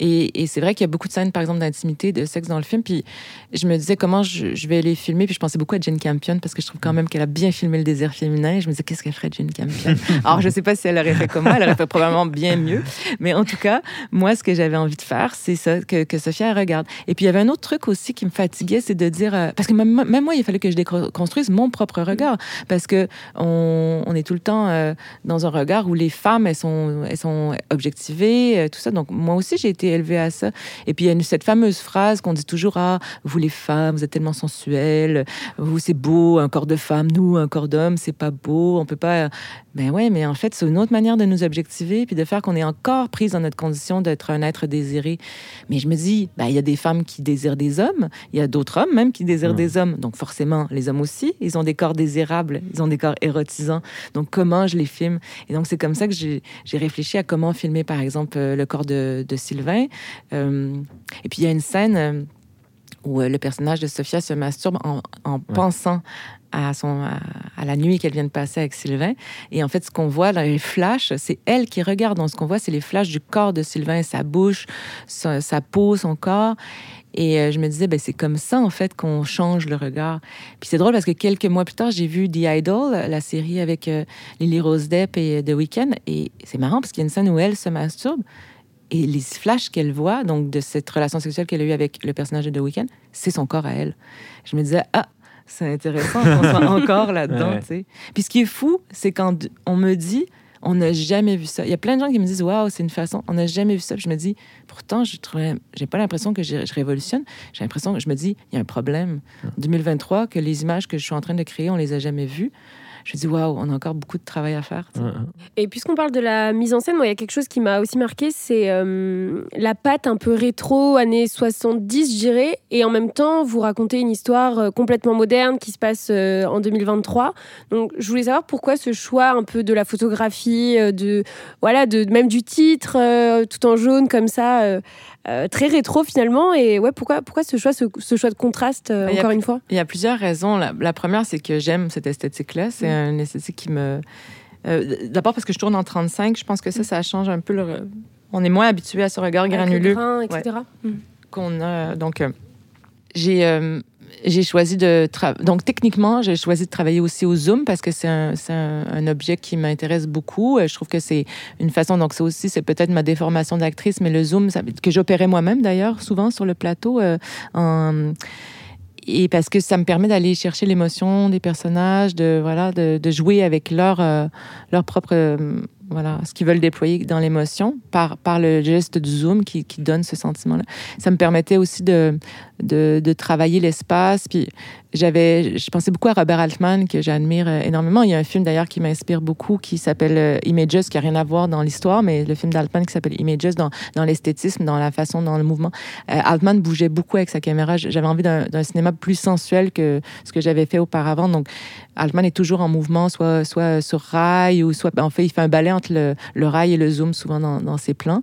et c'est vrai qu'il y a beaucoup de scènes, par exemple, d'intimité, de sexe dans le film. Puis je me disais comment je, vais les filmer. Puis je pensais beaucoup à Jane Campion parce que je trouve quand même qu'elle a bien filmé le désir féminin. Et je me disais, qu'est-ce qu'elle ferait, Jane Campion? Alors, je sais pas si elle aurait fait comme moi. Elle aurait fait probablement bien mieux. Mais en tout cas, moi, ce que j'avais envie de faire, c'est ça, que, que Sophia regarde. Et puis, il y avait un autre truc aussi qui me fatiguait c'est de dire, euh, parce que même, moi, il fallait que je déconstruise mon propre regard, parce que on est tout le temps euh, dans un regard où les femmes, elles sont, elles sont objectivées, euh, tout ça. Donc moi aussi, j'ai été élevée à ça. Et puis il y a cette fameuse phrase qu'on dit toujours, ah, vous les femmes, vous êtes tellement sensuelles, vous c'est beau, un corps de femme, nous, un corps d'homme, c'est pas beau, on peut pas. Ben ouais, mais en fait, c'est une autre manière de nous objectiver, puis de faire qu'on est encore prise dans notre condition d'être un être désiré. Mais je me dis, ben, il y a des femmes qui désirent des hommes, il y a d'autres hommes même qui désirent des hommes. Donc forcément, les hommes aussi, ils ont des corps désirables, ils ont des corps érotisants. Donc comment je les filme? Et donc c'est comme ça que j'ai réfléchi à comment filmer, par exemple, euh, le corps de, Sylvain. Euh, et puis il y a une scène euh, où le personnage de Sophia se masturbe en, pensant à, son, à, la nuit qu'elle vient de passer avec Sylvain. Et en fait, ce qu'on voit dans les flashs, c'est elle qui regarde. Donc, ce qu'on voit, c'est les flashs du corps de Sylvain, sa bouche, sa, peau, son corps. Et euh, je me disais, ben, c'est comme ça, en fait, qu'on change le regard. Puis c'est drôle parce que quelques mois plus tard, j'ai vu The Idol, la série avec euh, Lily Rose Depp et The Weeknd. Et c'est marrant parce qu'il y a une scène où elle se masturbe. Et les flashs qu'elle voit, donc de cette relation sexuelle qu'elle a eue avec le personnage de The Weeknd, c'est son corps à elle. Je me disais, ah, c'est intéressant qu'on soit encore là-dedans. sais. Puis ce qui est fou, c'est quand on me dit, on n'a jamais vu ça. Il y a plein de gens qui me disent, waouh, c'est une façon, on n'a jamais vu ça. Puis je me dis, pourtant, je n'ai pas l'impression que je, révolutionne. J'ai l'impression que je me dis, il y a un problème. En 2023, que les images que je suis en train de créer, on les a jamais vues je me dis waouh, on a encore beaucoup de travail à faire. Et puisqu'on parle de la mise en scène, moi, il y a quelque chose qui m'a aussi marqué, c'est euh, la patte un peu rétro, années 70, je dirais, et en même temps, vous racontez une histoire euh, complètement moderne qui se passe euh, en 2023. Donc, je voulais savoir pourquoi ce choix un peu de la photographie, de voilà, de même du titre, tout en jaune comme ça. Très rétro finalement et ouais pourquoi pourquoi ce choix ce, choix de contraste bah, encore une fois? il y a plusieurs raisons la, la première c'est que j'aime cette esthétique là c'est un esthétique qui me. Euh, d'abord parce que je tourne en 35, je pense que ça, ça change un peu le. On est moins habitué à ce regard granuleux. etc. Mm. Qu'on a. Donc, euh, j'ai. Euh, j'ai choisi de donc techniquement j'ai choisi de travailler aussi au zoom parce que c'est un, objet qui m'intéresse beaucoup. Je trouve que c'est une façon donc c'est aussi c'est peut-être ma déformation d'actrice mais le zoom que j'opérais moi-même d'ailleurs souvent sur le plateau en et parce que ça me permet d'aller chercher l'émotion des personnages, de voilà, de jouer avec leur euh, leur propre euh, voilà, ce qu'ils veulent déployer dans l'émotion par, par le geste du zoom qui, qui donne ce sentiment-là. Ça me permettait aussi de, de, travailler l'espace. Puis j'avais, je pensais beaucoup à Robert Altman, que j'admire énormément. Il y a un film d'ailleurs qui m'inspire beaucoup qui s'appelle euh, Images, qui n'a rien à voir dans l'histoire, mais le film d'Altman qui s'appelle Images dans, dans l'esthétisme, dans la façon, dans le mouvement. Euh, Altman bougeait beaucoup avec sa caméra. J'avais envie d'un cinéma plus sensuel que ce que j'avais fait auparavant. Donc, Altman est toujours en mouvement, soit, soit sur rail ou soit, en fait, il fait un balai le, rail et le zoom souvent dans, dans ses plans.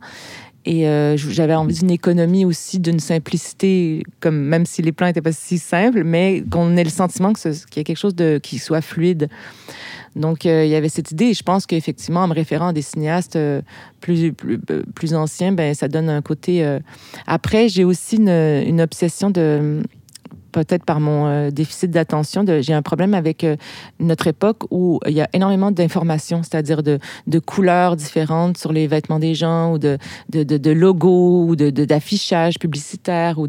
Et euh, j'avais envie d'une économie aussi, d'une simplicité, comme même si les plans n'étaient pas si simples, mais qu'on ait le sentiment qu'il y a quelque chose de, qui soit fluide. Donc, euh, il y avait cette idée. Et je pense qu'effectivement, en me référant à des cinéastes euh, plus, plus, plus, anciens, ben, ça donne un côté. Après, j'ai aussi une, obsession de peut-être par mon euh, déficit d'attention, j'ai un problème avec euh, notre époque où il y a énormément d'informations, c'est-à-dire de, couleurs différentes sur les vêtements des gens ou de, logos ou d'affichage publicitaire ou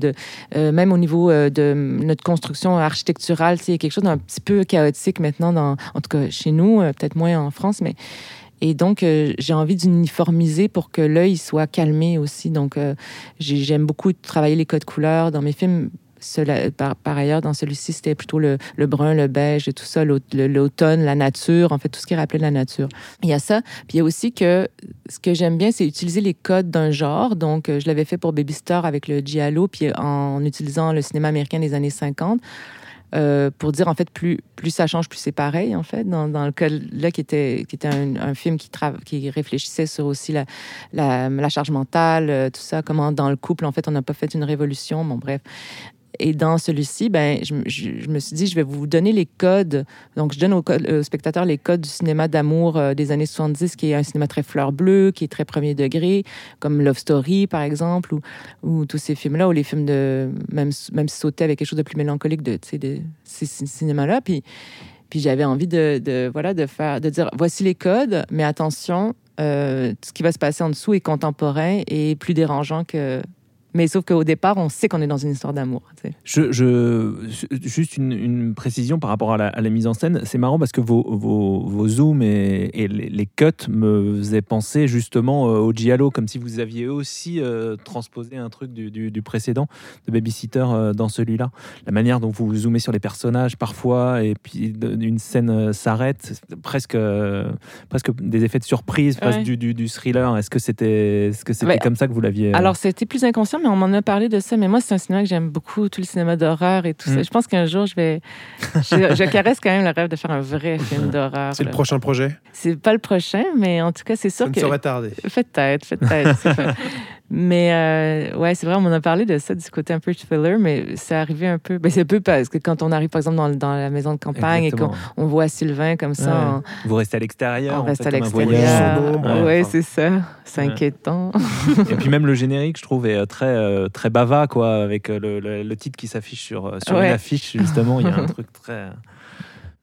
euh, même au niveau de notre construction architecturale, a quelque chose d'un petit peu chaotique maintenant, en tout cas chez nous, peut-être moins en France, mais et donc, j'ai envie d'uniformiser pour que l'œil soit calmé aussi. Donc, j'aime beaucoup travailler les codes couleurs dans mes films par, ailleurs, dans celui-ci, c'était plutôt le, brun, le beige tout ça, l'automne, la nature, en fait, tout ce qui rappelait la nature. Il y a ça. Puis il y a aussi que ce que j'aime bien, c'est utiliser les codes d'un genre. Donc, euh, je l'avais fait pour Baby Star avec le Giallo, puis en utilisant le cinéma américain des années 50. Euh, pour dire en fait plus plus ça change plus c'est pareil en fait dans, dans, le cas là qui était qui était un, film qui qui réfléchissait sur aussi la, la, la charge mentale euh, tout ça comment dans le couple en fait on n'a pas fait une révolution bon bref et dans celui-ci, ben, je, me suis dit, je vais vous donner les codes. Donc, je donne aux, spectateurs les codes du cinéma d'amour euh, des années 70, qui est un cinéma très fleur bleue, qui est très premier degré, comme Love Story, par exemple, ou, ou tous ces films-là, ou les films de. Même, même sauter avec quelque chose de plus mélancolique de, ces cinémas-là. Puis, puis j'avais envie de, de, voilà, de, faire, de dire voici les codes, mais attention, euh, ce qui va se passer en dessous est contemporain et plus dérangeant que Mais sauf qu'au départ, on sait qu'on est dans une histoire d'amour. tu sais. Je, je- juste une, une précision par rapport à la, à la mise en scène. C'est marrant parce que vos, vos, vos zooms et, et les, les cuts me faisaient penser justement euh, au Giallo, comme si vous aviez aussi euh, transposé un truc du, du- du précédent, de Babysitter, euh, dans celui-là. La manière dont vous zoomez sur les personnages parfois, et puis une scène euh, s'arrête, presque, presque des effets de surprise, presque Ouais. du, du, du thriller. Est-ce que c'était est -ce que c'était Ouais. comme ça que vous l'aviez Alors, c'était plus inconscient, mais on m'en a parlé de ça. Mais moi, c'est un cinéma que j'aime beaucoup, tout le cinéma d'horreur et tout ça. Mm. Je pense qu'un jour, je vais. Je, je caresse quand même le rêve de faire un vrai film d'horreur. C'est le prochain projet? C'est pas le prochain, mais en tout cas, c'est sûr Ça ne que. saurait tarder. Peut-être, peut-être. mais euh, ouais, c'est vrai, on m'en a parlé de ça, du côté un peu thriller, mais c'est arrivé un peu. Ben, c'est un peu parce que quand on arrive, par exemple, dans, dans la maison de campagne Exactement. et qu'on on voit Sylvain comme ça, Vous restez à l'extérieur. on, en reste fait, à l'extérieur. Ouais, Ouais, enfin, c'est ça. C'est Ouais. inquiétant. Et puis même le générique, je trouve, est euh, très, euh, très bava, quoi, avec euh, le, le- le titre qui s'affiche sur, sur Ouais. une affiche, justement. Il y a un truc très.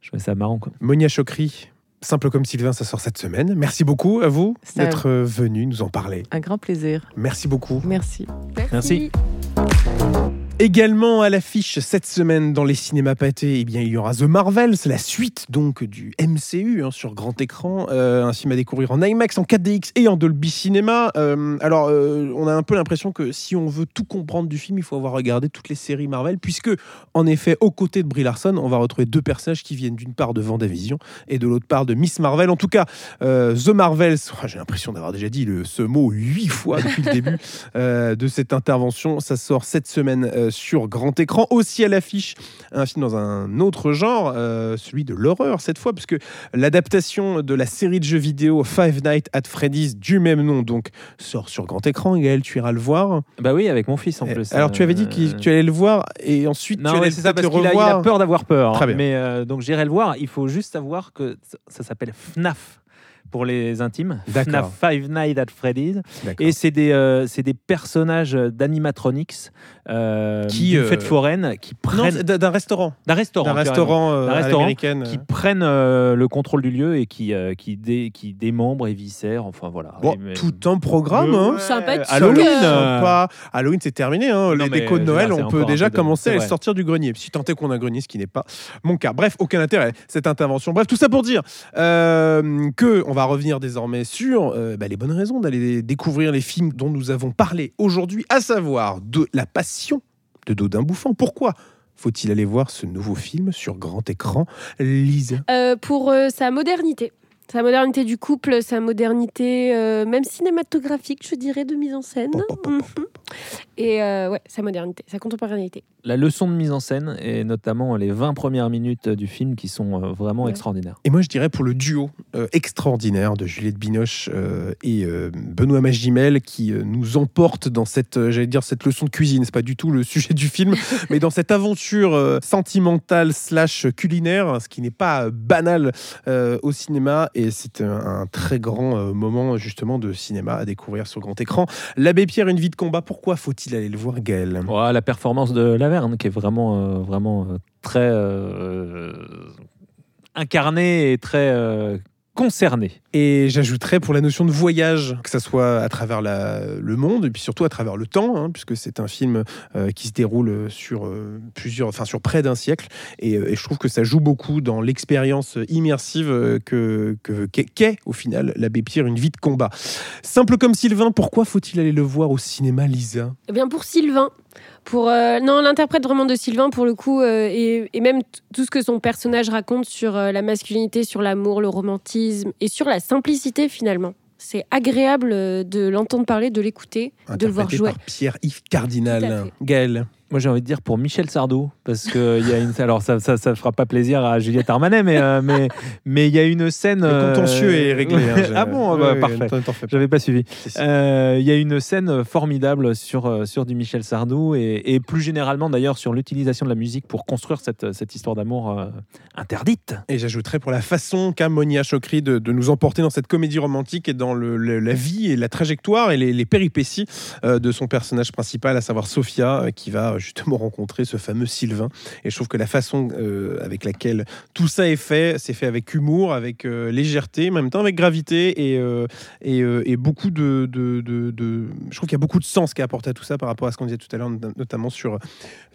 Je trouvais ça marrant, quoi. Monia Chokri, Simple comme Sylvain, ça sort cette semaine. Merci beaucoup à vous d'être euh, venu nous en parler. Un grand plaisir. Merci beaucoup. Merci. Merci. Également à l'affiche cette semaine dans les cinémas pâtés, eh bien, il y aura The Marvels, la suite donc du MCU hein, sur grand écran, Euh, un film à découvrir en IMAX, en 4DX et en Dolby Cinema. Euh, alors, euh, on a un peu l'impression que si on veut tout comprendre du film, il faut avoir regardé toutes les séries Marvel, puisque en effet, aux côtés de Brie Larson, on va retrouver deux personnages qui viennent d'une part de Vendavision et de l'autre part de Miss Marvel. En tout cas, euh, The Marvels, oh, j'ai l'impression d'avoir déjà dit le, ce mot huit fois depuis le début de cette intervention. Ça sort cette semaine sur grand écran. Aussi à l'affiche, un film dans un autre genre, euh, celui de l'horreur cette fois, puisque l'adaptation de la série de jeux vidéo Five Nights at Freddy's du même nom donc sort sur grand écran. Gaël, tu iras le voir. Bah oui, avec mon fils en plus. Alors, tu avais dit que Euh, tu allais le voir et ensuite Non, tu allais c'est ça, parce le qu'il a, il a revoir. peur d'avoir peur. Très hein. bien. Mais euh, donc j'irai le voir. Il faut juste savoir que ça s'appelle FNAF pour les intimes. FNAF Five Nights at Freddy's. Et c'est des, euh, c'est des personnages d'animatronics euh, Qui, d'une euh, fête foraine qui prennent d'un restaurant. d'un restaurant, D'un restaurant, euh, restaurant qui prennent euh, le contrôle du lieu et qui euh, qui, dé- qui démembrent et viscèrent. Enfin voilà. Bon, mais- tout un programme. hein. Sympathique. Halloween, euh, Sympa. Halloween, c'est terminé. hein. Non, Les décos de Noël, on peut déjà de- commencer à les sortir du grenier. Si tant est qu'on a un grenier, ce qui n'est pas mon cas. Bref, aucun intérêt cette intervention. Bref, tout ça pour dire euh, que on va revenir désormais sur euh, bah, les bonnes raisons d'aller découvrir les films dont nous avons parlé aujourd'hui, à savoir de La Passion de Dodin Bouffant. Pourquoi faut-il aller voir ce nouveau film sur grand écran, Lisa Euh, pour euh, sa modernité. Sa modernité du couple, sa modernité euh, même cinématographique, je dirais, de mise en scène. Et euh, ouais, sa modernité, sa contemporanéité. La leçon de mise en scène et notamment les 20 premières minutes du film qui sont euh, vraiment Ouais. extraordinaires. Et moi, je dirais pour le duo euh, extraordinaire de Juliette Binoche euh, et euh, Benoît Magimel qui euh, nous emporte dans cette, euh, j'allais dire, cette leçon de cuisine. C'est pas du tout le sujet du film, mais dans cette aventure euh, sentimentale slash culinaire, ce qui n'est pas banal euh, au cinéma. Et c'est un, très grand euh, moment justement de cinéma à découvrir sur grand écran. L'abbé Pierre, une vie de combat. Pourquoi faut-il aller le voir, Gaël? Ouais, la performance de Laverne qui est vraiment, euh, euh, très incarnée et très concernée. Et j'ajouterais pour la notion de voyage, que ça soit à travers la- le monde et puis surtout à travers le temps, hein, puisque c'est un film euh, qui se déroule sur euh, plusieurs, enfin sur près d'un siècle, et, euh, et je trouve que ça joue beaucoup dans l'expérience immersive que que- qu'est qu'est, au final l'abbé Pierre, une vie de combat. Simple comme Sylvain, pourquoi faut-il aller le voir au cinéma, Lisa? Eh bien pour Sylvain, pour euh, non l'interprète vraiment de Sylvain pour le coup euh, et, et même tout ce que son personnage raconte sur euh, la masculinité, sur l'amour, le romantisme et sur la simplicité finalement. C'est agréable de l'entendre parler, de l'écouter, de le voir jouer. par Pierre-Yves Cardinal. Gaël. Moi, j'ai envie de dire pour Michel Sardou, parce que il y a une. Alors, ça, ça, ça fera pas plaisir à Juliette Armanet, mais euh, mais mais il y a une scène. Le contentieux euh, est réglé. hein, ah bon, bah, parfait. J'avais pas suivi. Euh, Il y a une scène formidable sur, euh, sur du Michel Sardou et, et plus généralement d'ailleurs sur l'utilisation de la musique pour construire cette, cette histoire d'amour euh, interdite. Et j'ajouterais pour la façon qu'a Monia Chokri de, de nous emporter dans cette comédie romantique et dans le- le- la vie et la trajectoire et les, les péripéties euh, de son personnage principal, à savoir Sophia, euh, qui va justement rencontré ce fameux Sylvain. Et je trouve que la façon euh, avec laquelle tout ça est fait, c'est fait avec humour, avec euh, légèreté, mais en même temps avec gravité et, euh, et, et beaucoup de, de, de- Je trouve qu'il y a beaucoup de sens qui est apporté à tout ça par rapport à ce qu'on disait tout à l'heure, not- notamment sur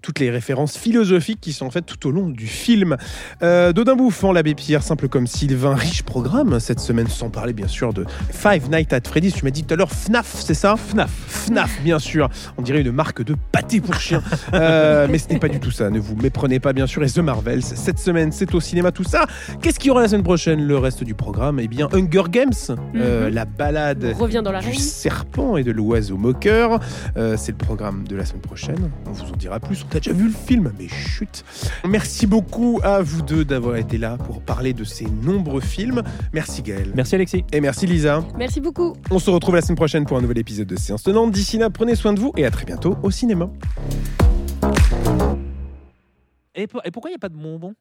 toutes les références philosophiques qui sont faites tout au long du film. Euh, Dodin Bouffant, l'abbé Pierre, simple comme Sylvain, riche programme cette semaine, sans parler bien sûr de Five Nights at Freddy's. Tu m'as dit tout à l'heure FNAF, c'est ça? FNAF. FNAF, bien sûr. On dirait une marque de pâté pour chien. Euh, mais ce n'est pas du tout ça. Ne vous méprenez pas, bien sûr. Et The Marvels, cette semaine, c'est au cinéma, tout ça. Qu'est-ce qu'il y aura la semaine prochaine? Le reste du programme? Eh bien, Hunger Games, euh, la balade On revient dans du serpent et de l'oiseau moqueur. Euh, c'est le programme de la semaine prochaine. On vous en dira plus. A déjà vu le film, mais chut. Merci beaucoup à vous deux d'avoir été là pour parler de ces nombreux films. Merci Gaël. Merci Alexis. Et merci Lisa. Merci beaucoup. On se retrouve la semaine prochaine pour un nouvel épisode de Séance Tenante. D'ici là, prenez soin de vous et à très bientôt au cinéma. Et, pour- et pourquoi il n'y a pas de bonbons?